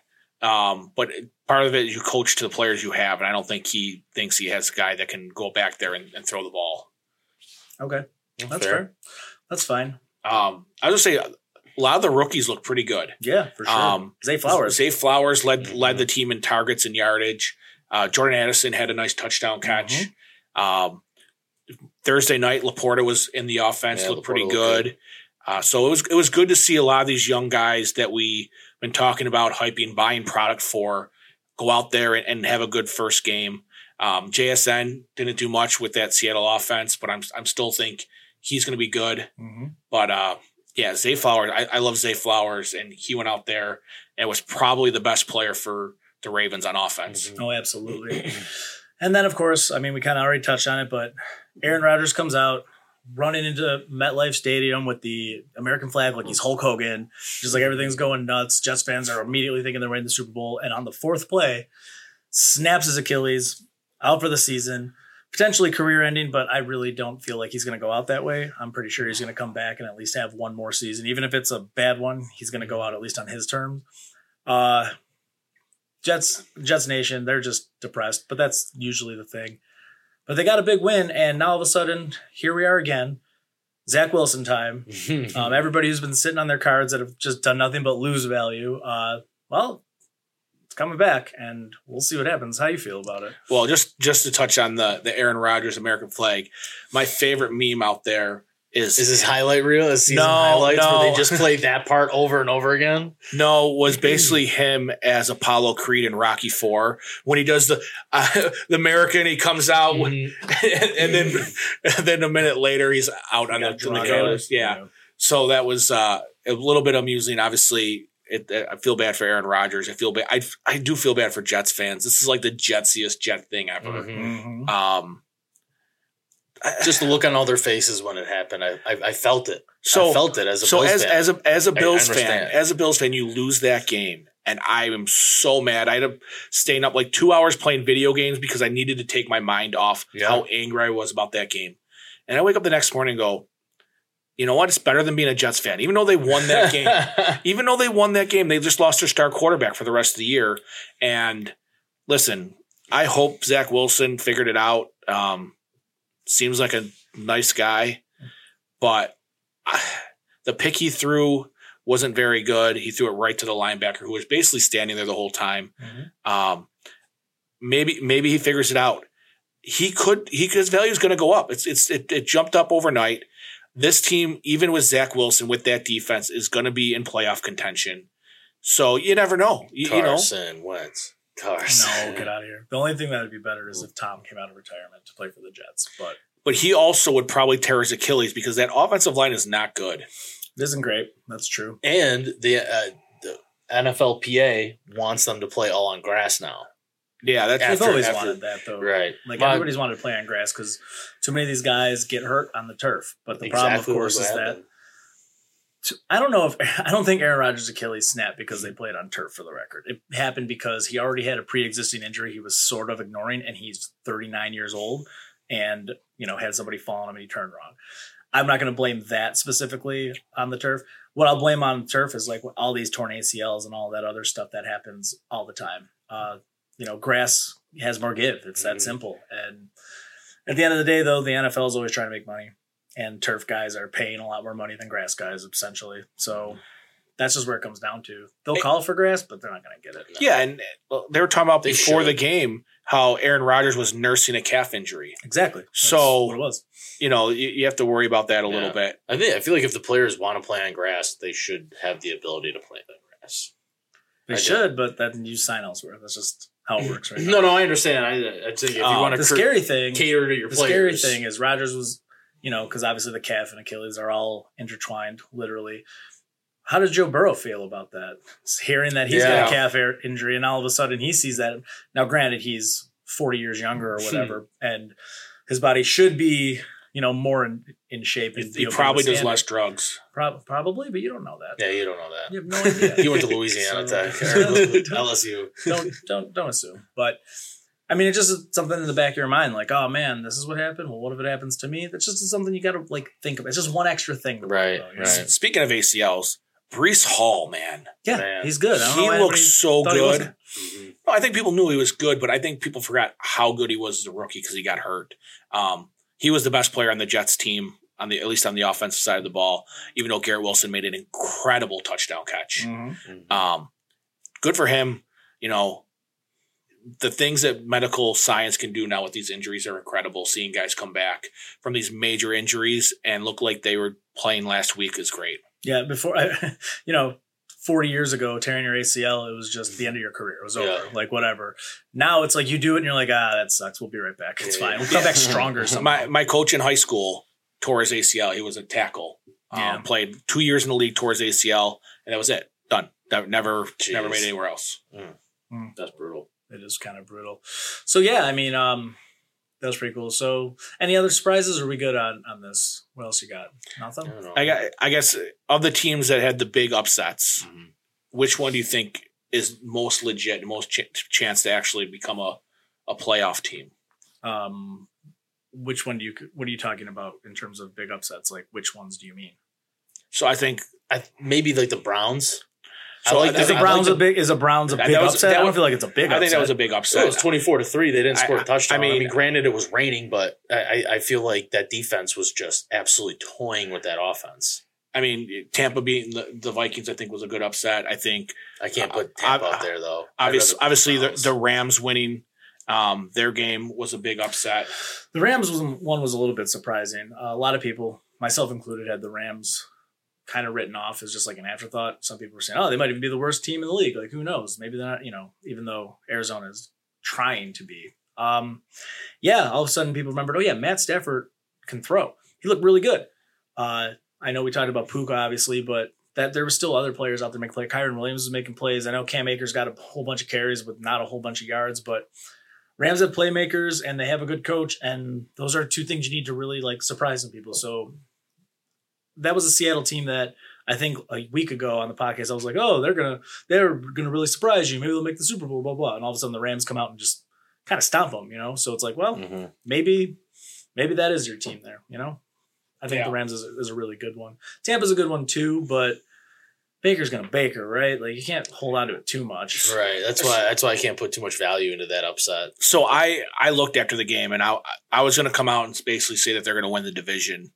that. Um, but part of it is you coach to the players you have, and I don't think he thinks he has a guy that can go back there and, and throw the ball. Okay, that's fair. That's fine. Um, I would say a lot of the rookies look pretty good. Yeah, for sure. Um, Zay Flowers. Zay Flowers led Mhm. led the team in targets and yardage. Uh, Jordan Addison had a nice touchdown catch. Mm-hmm. Um, Thursday night, Laporta was in the offense, Yeah, looked pretty Laporta looked good. Uh, so it was it was good to see a lot of these young guys that we've been talking about hyping, buying product for, go out there and, and have a good first game. Um, JSN didn't do much with that Seattle offense, but I'm I'm still think he's going to be good. Mhm. But uh, yeah, Zay Flowers, I, I love Zay Flowers, and he went out there and was probably the best player for the Ravens on offense. Mhm. Oh, absolutely. and then, of course, I mean, we kind of already touched on it, but Aaron Rodgers comes out running into MetLife Stadium with the American flag like he's Hulk Hogan, just like everything's going nuts. Jets fans are immediately thinking they're winning the Super Bowl. And on the fourth play, snaps his Achilles, out for the season, potentially career ending, but I really don't feel like he's going to go out that way. I'm pretty sure he's going to come back and at least have one more season. Even if it's a bad one, he's going to go out at least on his terms. Uh, Jets, Jets Nation, they're just depressed, but that's usually the thing. But they got a big win, and now all of a sudden, here we are again. Zach Wilson time. Um, everybody who's been sitting on their cards that have just done nothing but lose value. Uh, well, it's coming back, and we'll see what happens. How you feel about it? Well, just just to touch on the the Aaron Rodgers American flag, my favorite meme out there is Is this highlight reel? Is season No, highlights where no. they just play that part over and over again? no was basically him as Apollo Creed in Rocky Four when he does the uh, the American. He comes out with, and, then and then a minute later he's out on the, Got the drawn cameras. Yeah, so that was uh, a little bit amusing. Obviously, it, I feel bad for Aaron Rodgers. I feel bad. I I do feel bad for Jets fans. This is like the jetsiest Jet thing ever. Mhm. Mhm. Um, Just the look on all their faces when it happened. I I, I felt it. so I felt it as a so Bills as fan. as a as a Bills fan, as a Bills fan, you lose that game, and I am so mad. I had to staying up like two hours playing video games because I needed to take my mind off Yeah. how angry I was about that game. And I wake up the next morning and go, you know what? It's better than being a Jets fan, even though they won that game. even though they won that game, they just lost their star quarterback for the rest of the year. And listen, I hope Zach Wilson figured it out. Um, seems like a nice guy, but I, the pick he threw wasn't very good. He threw it right to the linebacker, who was basically standing there the whole time. Mhm. Um, maybe maybe he figures it out. He could. He his value is going to go up. It's it's it, it jumped up overnight. This team, even with Zach Wilson with that defense, is going to be in playoff contention. So you never know. You, you know, Carson Wentz. Carson. No, get out of here. The only thing that would be better is if Tom came out of retirement to play for the Jets, but but he also would probably tear his Achilles because that offensive line is not good. it isn't great. That's true. And the uh, the NFLPA wants them to play all on grass now. Yeah, that's They've After- always after- wanted that though. Right. Like My- everybody's wanted to play on grass because too many of these guys get hurt on the turf. But the problem, of Exactly course, what is that I don't know if I don't think Aaron Rodgers' Achilles snapped because they played on turf for the record. It happened because he already had a pre-existing injury he was sort of ignoring, and he's 39 years old, and you know had somebody fall on him and he turned wrong. I'm not going to blame that specifically on the turf. What I'll blame on the turf is like all these torn ACLs and all that other stuff that happens all the time. Uh, you know, grass has more give. It's that Mhm. simple. And at the end of the day, though, the NFL is always trying to make money and turf guys are paying a lot more money than grass guys essentially so that's just where it comes down to they'll Hey. call for grass but they're not going to get it yeah, and uh, they were talking about They before should. the game how Aaron Rodgers was nursing a calf injury. exactly That's So- what it was You know, you, you have to worry about that a little bit. I think I feel like if the players want to play on grass, they should have the ability to play on grass. they I do. should but then you sign elsewhere that's just how it works right now No, no, I understand. I, I think if you Uh, want to the scary thing cater to your the players, scary thing is Rodgers was you know because obviously the calf and Achilles are all intertwined literally how does Joe Burrow feel about that hearing that he's got a calf injury and all of a sudden he sees that now granted he's 40 years younger or hmm. whatever and his body should be you know more in, in shape and He probably does less drugs. Prob- probably but you don't know that Yeah, you don't know that. you have no idea He went to Louisiana So- Tech, LSU. don't don't don't assume. But I mean, it's just something in the back of your mind, like, oh man, this is what happened. Well, what if it happens to me? That's just something you got to like think of. It's just one extra thing. To Right, about, you know? right. Speaking of ACLs, Breece Hall, man, Yeah, Man. he's good. I don't he why looks so good. wasn't. Mhm. No, I think people knew he was good, but I think people forgot how good he was as a rookie because he got hurt. Um, he was the best player on the Jets team on the at least on the offensive side of the ball. Even though Garrett Wilson made an incredible touchdown catch. Mhm. Mhm. Um, good for him. You know, the things that medical science can do now with these injuries are incredible. Seeing guys come back from these major injuries and look like they were playing last week is great. Yeah, before I, you know, forty years ago, tearing your ACL, it was just the end of your career. It was over. Yeah. Like whatever. Now it's like you do it, and you're like, ah, that sucks. We'll be right back. It's Yeah. fine. We'll come back stronger. Somehow. My my coach in high school tore his ACL. He was a tackle. Um, Yeah. Played two years in the league, tore his ACL, and that was it. Done. That never Jeez. never made anywhere else. That's brutal. It is kind of brutal. So yeah, I mean, um, that was pretty cool. So any other surprises? Are we good on on this? What else you got? Nothing. I. I got. I guess of the teams that had the big upsets, Mhm. which one do you think is most legit, most ch- chance to actually become a a playoff team? Um, which one do you? What are you talking about in terms of big upsets? Like which ones do you mean? So I think I, maybe like the Browns. So I like Is the, a think- like Browns a big? Is a Browns a big that was- upset? that I don't feel like it's a big. Upset. I think that was a big upset. It was twenty four to three. They didn't score a touchdown. I I mean, mean- granted, it was raining, but I, I, I feel like that defense was just absolutely toying with that offense. I mean, Tampa beating the, the Vikings, I think, was a good upset. I think I can't Uh, put Tampa I- up there though. Obviously, rather obviously the, the Rams winning um, their game was a big upset. The Rams was, one was a little bit surprising. Uh, a lot of people, myself included, had the Rams kind of written off as just like an afterthought. Some people were saying, "Oh, they might even be the worst team in the league." Like, who knows? Maybe they're not. You know, even though Arizona is trying to be. Um, yeah, all of a sudden people remembered. Oh yeah, Matt Stafford can throw. He looked really good. Uh, I know we talked about Puka obviously, but that there were still other players out there making plays. Kyren Williams was making plays. I know Cam Akers got a whole bunch of carries with not a whole bunch of yards, but Rams have playmakers and they have a good coach, and those are two things you need to really like surprise some people. So that was a Seattle team that I think a week ago on the podcast I was like, oh, they're gonna they're gonna really surprise you. Maybe they'll make the Super Bowl, blah blah. And all of a sudden the Rams come out and just kind of stomp them, you know. So it's like, well, Mhm. maybe maybe that is your team there, you know. I think Yeah. the Rams is, is a really good one. Tampa's a good one too, but Baker's gonna Baker, right? Like you can't hold on to it too much. Right. That's why. That's why I can't put too much value into that upset. So I I looked after the game and I I was going to come out and basically say that they're going to win the division.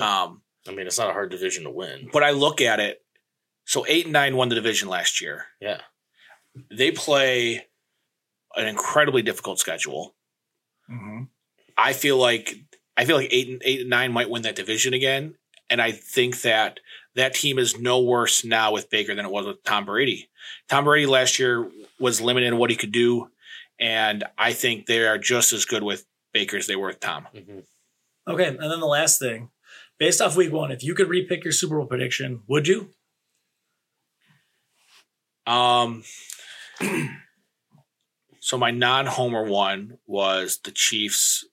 Um, I mean, it's not a hard division to win. but I look at it. So eight and nine won the division last year. Yeah. They play an incredibly difficult schedule. Mhm. I feel like I feel like eight and eight and nine might win that division again, and I think that that team is no worse now with Baker than it was with Tom Brady. Tom Brady last year was limited in what he could do, and I think they are just as good with Baker as they were with Tom. hmm Okay, and then the last thing, based off week one, if you could repick your Super Bowl prediction, would you? Um, so my non-homer one was the Chiefs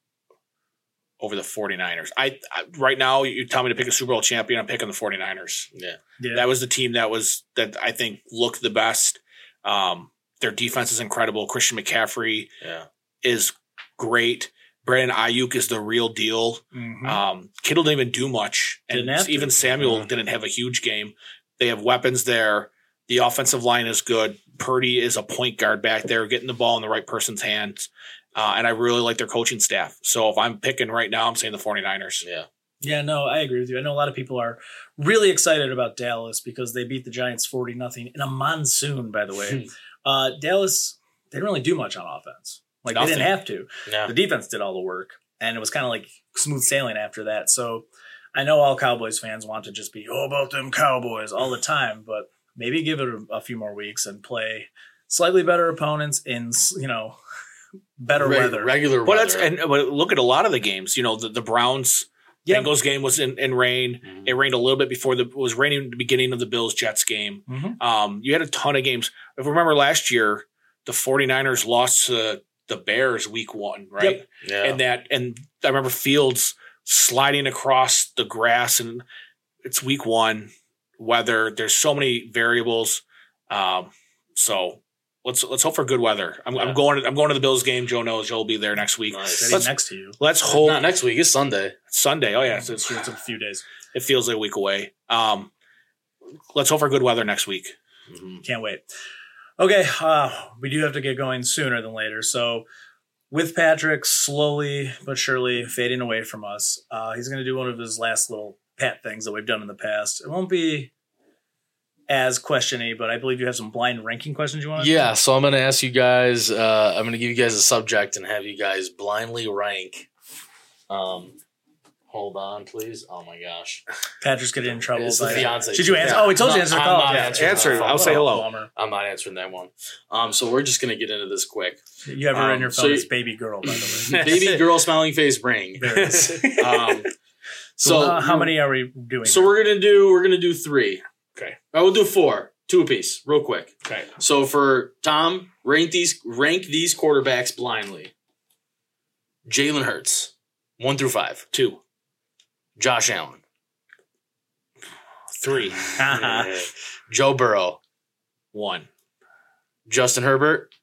over the 49ers. I, I right now you tell me to pick a Super Bowl champion, I'm picking the 49ers. Yeah. Yeah. That was the team that was that I think looked the best. Um, their defense is incredible. Christian McCaffrey Yeah. is great. Brandon Aiyuk is the real deal. Mhm. Um, Kittle didn't even do much, and Didn't have to. Deebo Samuel didn't have a huge game. They have weapons there. The offensive line is good. Purdy is a point guard back there, getting the ball in the right person's hands. Uh, and I really like their coaching staff. So if I'm picking right now, I'm saying the 49ers. Yeah. Yeah, no, I agree with you. I know a lot of people are really excited about Dallas because they beat the Giants 40 nothing in a monsoon, by the way. uh, Dallas, they didn't really do much on offense. Like they didn't have to. Yeah. The defense did all the work. And it was kind of like smooth sailing after that. So I know all Cowboys fans want to just be, oh, about them Cowboys all the time, but maybe give it a, a few more weeks and play slightly better opponents in, you know, better Reg- weather. Regular Well, weather. that's and but look at a lot of the games. You know, the, the Browns Yeah. Bengals game was in, in rain. Mhm. It rained a little bit before the it was raining at the beginning of the Bills Jets game. Mhm. Um, you had a ton of games. If you remember last year, the 49ers lost to the Bears week one, right? Yep. yeah. And that and I remember Fields sliding across the grass and it's week one, weather. There's so many variables. Um, so let's let's hope for good weather. I'm, Yeah. I'm going I'm going to the Bills game. Joe knows Joe will be there next week. Nice. Let's- next to you. Let's hope Not next week. It's Sunday. Sunday. Oh yeah, so It's, it's, it's a few days. it feels like a week away. Um, let's hope for good weather next week. Mhm. Can't wait. Okay, uh, we do have to get going sooner than later. So, with Patrick slowly but surely fading away from us, uh, he's going to do one of his last little pat things that we've done in the past. It won't be as questiony, but I believe you have some blind ranking questions you want. to Yeah, so I'm going to ask you guys. Uh, I'm going to give you guys a subject and have you guys blindly rank. Um, hold on, please. Oh my gosh, Patrick's getting in trouble. It's the by- fiance. Did you answer? Yeah. Oh, we told you to answer the I'm call. not Yeah. answering Answer. the phone. I'll say hello. Bummer. I'm not answering that one. Um, so we're just going to get into this quick. You have her in Um, your so phone you- as baby girl, by the way. Baby girl, smiling face, ring. There it is. Um, So, so uh, how many are we doing? So here? we're gonna do we're gonna do three. Okay. I will do four, two apiece, real quick. Okay. So for Tom, rank these rank these quarterbacks blindly. Jalen Hurts, one through five. Two, Josh Allen, three, Joe Burrow, one, Justin Herbert,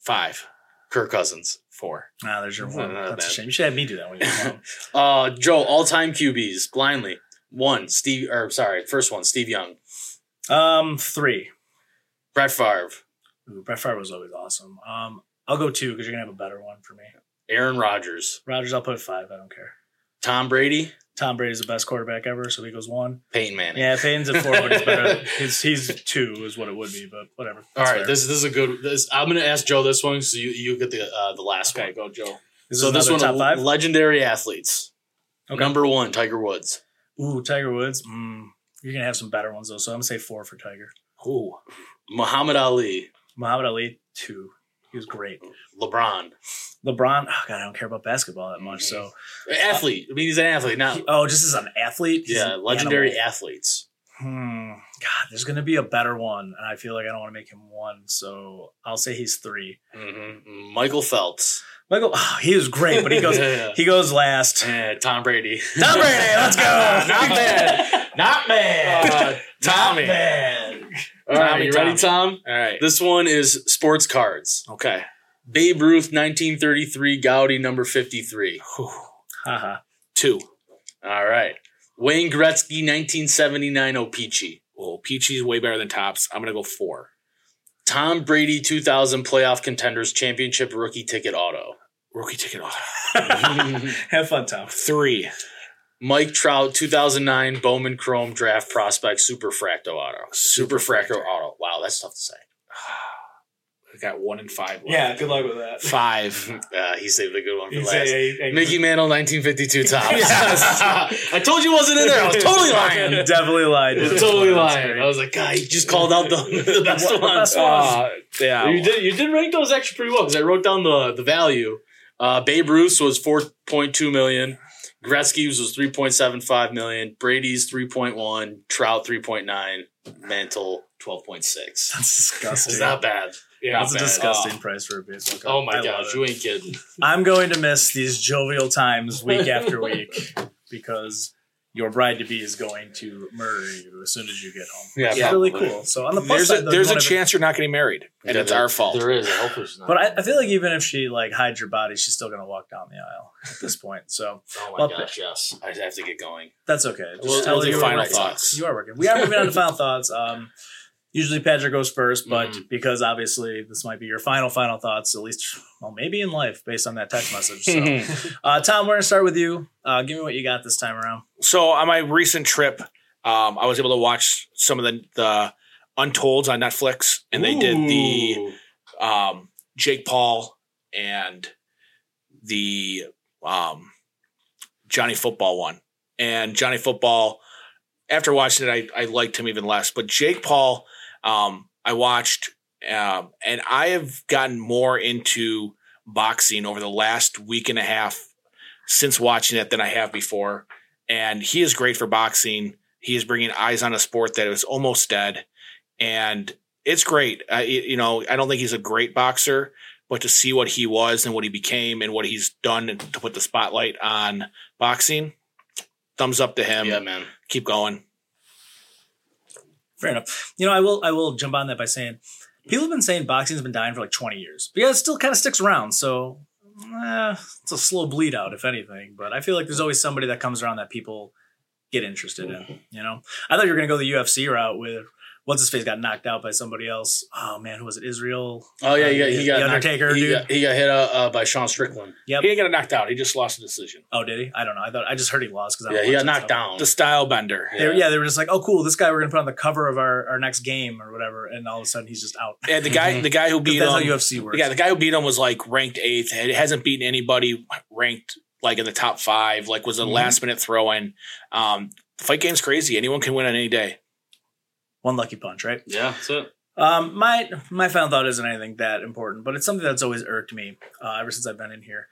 five, Kirk Cousins. four. Ah, there's your one. That's a shame. You should have me do that one. Uh, Joe, all time QBs blindly. One, Steve, or sorry, first one, Steve Young, um, three. Brett Favre, Ooh, Brett Favre was always awesome. Um, I'll go two because you're gonna have a better one for me. Aaron Rodgers, Rogers, I'll put five. I don't care. Tom Brady, Tom Brady's the best quarterback ever, so he goes one. Peyton Manning. Yeah, Peyton's at four, but he's better. He's, he's two is what it would be, but whatever. All That's right, fair. this this is a good. This, I'm going to ask Joe this one, so you you get the uh, the last Okay, one. go Joe. Is so this one, top five. legendary athletes. Okay. Number one, Tiger Woods. Ooh, Tiger Woods. Mm, you're gonna have some better ones though, so I'm gonna say four for Tiger. Ooh, Muhammad Ali, Muhammad Ali, two. He was great. LeBron, LeBron. Oh God, I don't care about basketball that much. So, athlete. I mean, he's an athlete now. oh, just as an athlete. he's Yeah, an legendary animal. athletes. Hmm. God, there's gonna be a better one, and I feel like I don't want to make him one, so I'll say he's three. hmm Michael Phelps. Michael, oh, he was great, but he goes Yeah. he goes last. Eh, Tom Brady. Tom Brady, let's go. Not bad. Not bad. Uh, Tommy. Not bad. All right, Tommy, you ready, Tom? All right. This one is sports cards. Okay. Babe Ruth, 1933, Goudey, number 53. Haha. Uh-huh. Two. All right. Wayne Gretzky, 1979, O-Pee-Chee. Well, Peachy's way better than Topps. I'm gonna go four. Tom Brady, 2000 playoff contenders, championship rookie ticket auto. Rookie ticket Auto. Have fun, Tom. Three. Mike Trout, 2009 Bowman Chrome draft prospect, super fracto auto. Super fracto auto. Wow, that's tough to say. I got one in five. Left. Yeah, good luck with that. Five. Uh, he saved a good one for You last. say a- a- Mickey Mantle, 1952 Topps. I told you wasn't in there. I was totally lying. Definitely lied. I was totally lying. I was like, God, you just called out the, the best What- the ones. Uh, yeah. you did you did rank those actually pretty well because I wrote down the the value. Uh, Babe Ruth was four point two million. Gretzky's was three point seven five million. Brady's three point one. Trout three point nine. Mantle twelve point six. That's disgusting. It's not bad. Yeah. That's a disgusting Oh. price for a baseball card. Oh my I gosh, you ain't kidding. I'm going to miss these jovial times week after week because your bride to be is going to murder you as soon as you get home. Yeah, it's Yeah. really cool. So on the plus There's side, a there's a won't chance you're not getting married, and Yeah, it's there- our fault. There is. I hope there's not. But I, I feel like even if she like hides your body, she's still gonna walk down the aisle at this point. So oh my well, gosh, yes. I have to get going. that's okay. Just We'll- tell we'll her you final were thoughts. You are working. We are moving on to final thoughts. Um, usually Patrick goes first, but Mhm. because obviously this might be your final final thoughts, at least well maybe in life based on that text message. So uh, Tom, we're gonna start with you. Uh, give me what you got this time around. So on my recent trip, um, I was able to watch some of the the Untolds on Netflix, and they did the um, Jake Paul and the um, Johnny Football one. And Johnny Football, after watching it, I, I liked him even less. But Jake Paul, um, I watched, um, and I have gotten more into boxing over the last week and a half since watching it than I have before. And he is great for boxing. He is bringing eyes on a sport that is almost dead. And it's great. I, you know, I don't think he's a great boxer, but to see what he was and what he became and what he's done to put the spotlight on boxing, thumbs up to him. yeah, man. Keep going. Fair enough. You know, I will I will jump on that by saying people have been saying boxing's been dying for like 20 years. But yeah, it still kind of sticks around. So eh, it's a slow bleed out, if anything. But I feel like there's always somebody that comes around that people get interested in. You know, I thought you were gonna go the UFC route with what's his face got knocked out by somebody else. Oh man, who was it? Israel. Oh yeah, he got he The got knocked- Undertaker, he dude. got, he got hit uh, uh, by Sean Strickland. Yep. He didn't get knocked out. He just lost a decision. Oh, did he? I don't know. I thought I just heard he lost because Yeah, he got knocked down. The style bender. They were, yeah, they were just like, "Oh, cool! This guy we're gonna put on the cover of our, our next game or whatever," and all of a sudden he's just out. And the guy, the guy who beat That's how UFC works. yeah, the guy who beat him was like ranked eighth. It hasn't beaten anybody ranked like in the top five. Like was a Mhm. last minute throw in. Um, fight game's crazy. Anyone can win on any day. One lucky punch, right? Yeah, that's it. Um, my my final thought isn't anything that important, but it's something that's always irked me uh, ever since I've been in here.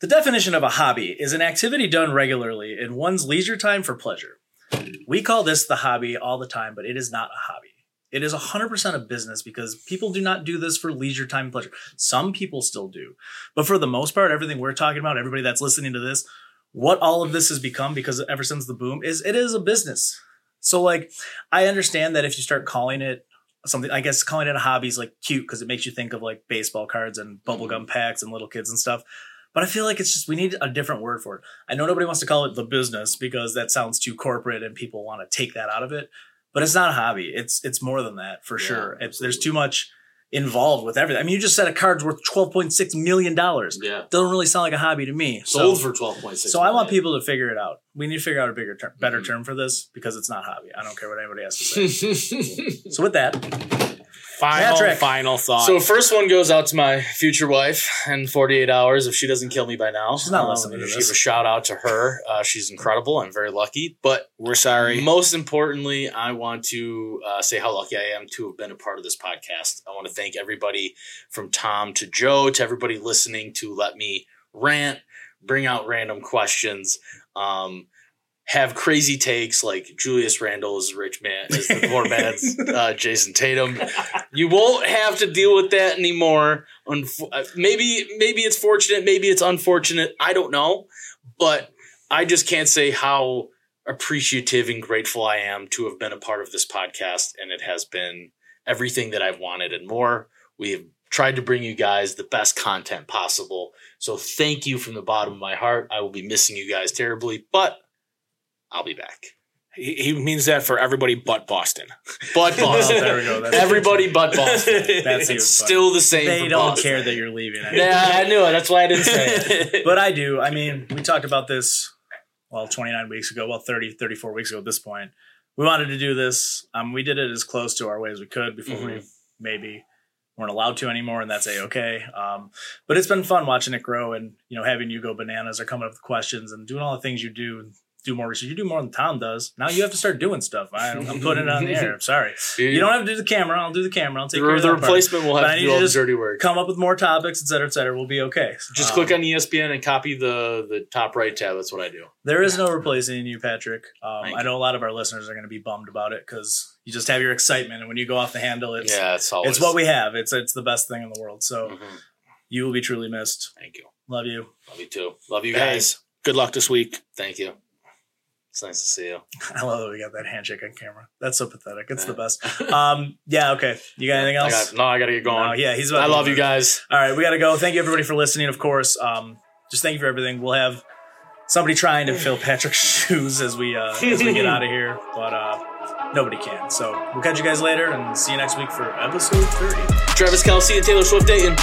The definition of a hobby is an activity done regularly in one's leisure time for pleasure. We call this the hobby all the time, but it is not a hobby. It is 100% a business because people do not do this for leisure time and pleasure. Some people still do. But for the most part, everything we're talking about, everybody that's listening to this, what all of this has become because ever since the boom is it is a business. So like I understand that if you start calling it something I guess calling it a hobby is like cute because it makes you think of like baseball cards and bubblegum mm-hmm. packs and little kids and stuff. But I feel like it's just we need a different word for it. I know nobody wants to call it the business because that sounds too corporate and people want to take that out of it. But it's not a hobby. It's it's more than that for Yeah, sure. It's, there's too much involved with everything. I mean, you just said a card's worth twelve point six million dollars. Yeah, Doesn't really sound like a hobby to me. sold so, for twelve point six. so I want people to figure it out. We need to figure out a bigger term, better Mhm. term for this because it's not hobby. I don't care what anybody has to say. so with that, Final, Patrick. final thought. So first one goes out to my future wife in 48 hours if she doesn't kill me by now. She's not Um, listening to Give this. a shout out to her. Uh, she's incredible. I'm very lucky. But we're sorry. most importantly, I want to uh, say how lucky I am to have been a part of this podcast. I want to thank everybody from Tom to Joe to everybody listening to let me rant, bring out random questions. Um, have crazy takes like Julius Randle is a rich man, is the poor man's uh, Jayson Tatum. You won't have to deal with that anymore. Unf- uh, maybe maybe it's fortunate, maybe it's unfortunate. I don't know, but I just can't say how appreciative and grateful I am to have been a part of this podcast, and it has been everything that I've wanted and more. We have tried to bring you guys the best content possible. So thank you from the bottom of my heart. I will be missing you guys terribly, but I'll be back. he, he means that for everybody but Boston. But Boston. Oh, there we go. That's- Everybody but Boston. That's it's still the same. they for don't Boston. care that you're leaving. I Yeah, I knew it. That's why I didn't say it. but I do. I mean, we talked about this, well, 29 weeks ago, well, 30, 34 weeks ago at this point. We wanted to do this. Um, we did it as close to our way as we could before we Mhm. maybe weren't allowed to anymore, and that's a okay. Um, but it's been fun watching it grow and you know having you go bananas or coming up with questions and doing all the things you do and do more research. You do more than Tom does. Now you have to start doing stuff. I, I'm putting it on the air. I'm sorry. You don't have to do the camera. I'll do the camera. I'll take care of the that part. replacement will But I have to need do to all the just dirty work. Come up with more topics, et cetera, et cetera. We'll be okay. Just Um, click on ESPN and copy the the top right tab. That's what I do. There is no replacing you, Patrick. Um, I know a lot of our listeners are going to be bummed about it because you just have your excitement, and when you go off the handle, it's yeah, it's always. it's what we have. It's it's the best thing in the world. So Mhm. you will be truly missed. Thank you. Love you. Love you too. Love you Hey. guys. Good luck this week. Thank you. It's nice to see you. I love that we got that handshake on camera. That's so pathetic. It's the best. Um, yeah. Okay. You got anything I else? got, no, I got to get going. No, yeah. He's. About I love you guys. All right, we got to go. Thank you everybody for listening. Of course, um, just thank you for everything. We'll have somebody trying to fill Patrick's shoes as we uh, as we get out of here, but uh, nobody can. So we'll catch you guys later and see you next week for episode thirty. Travis Kelce and Taylor Swift Dayton.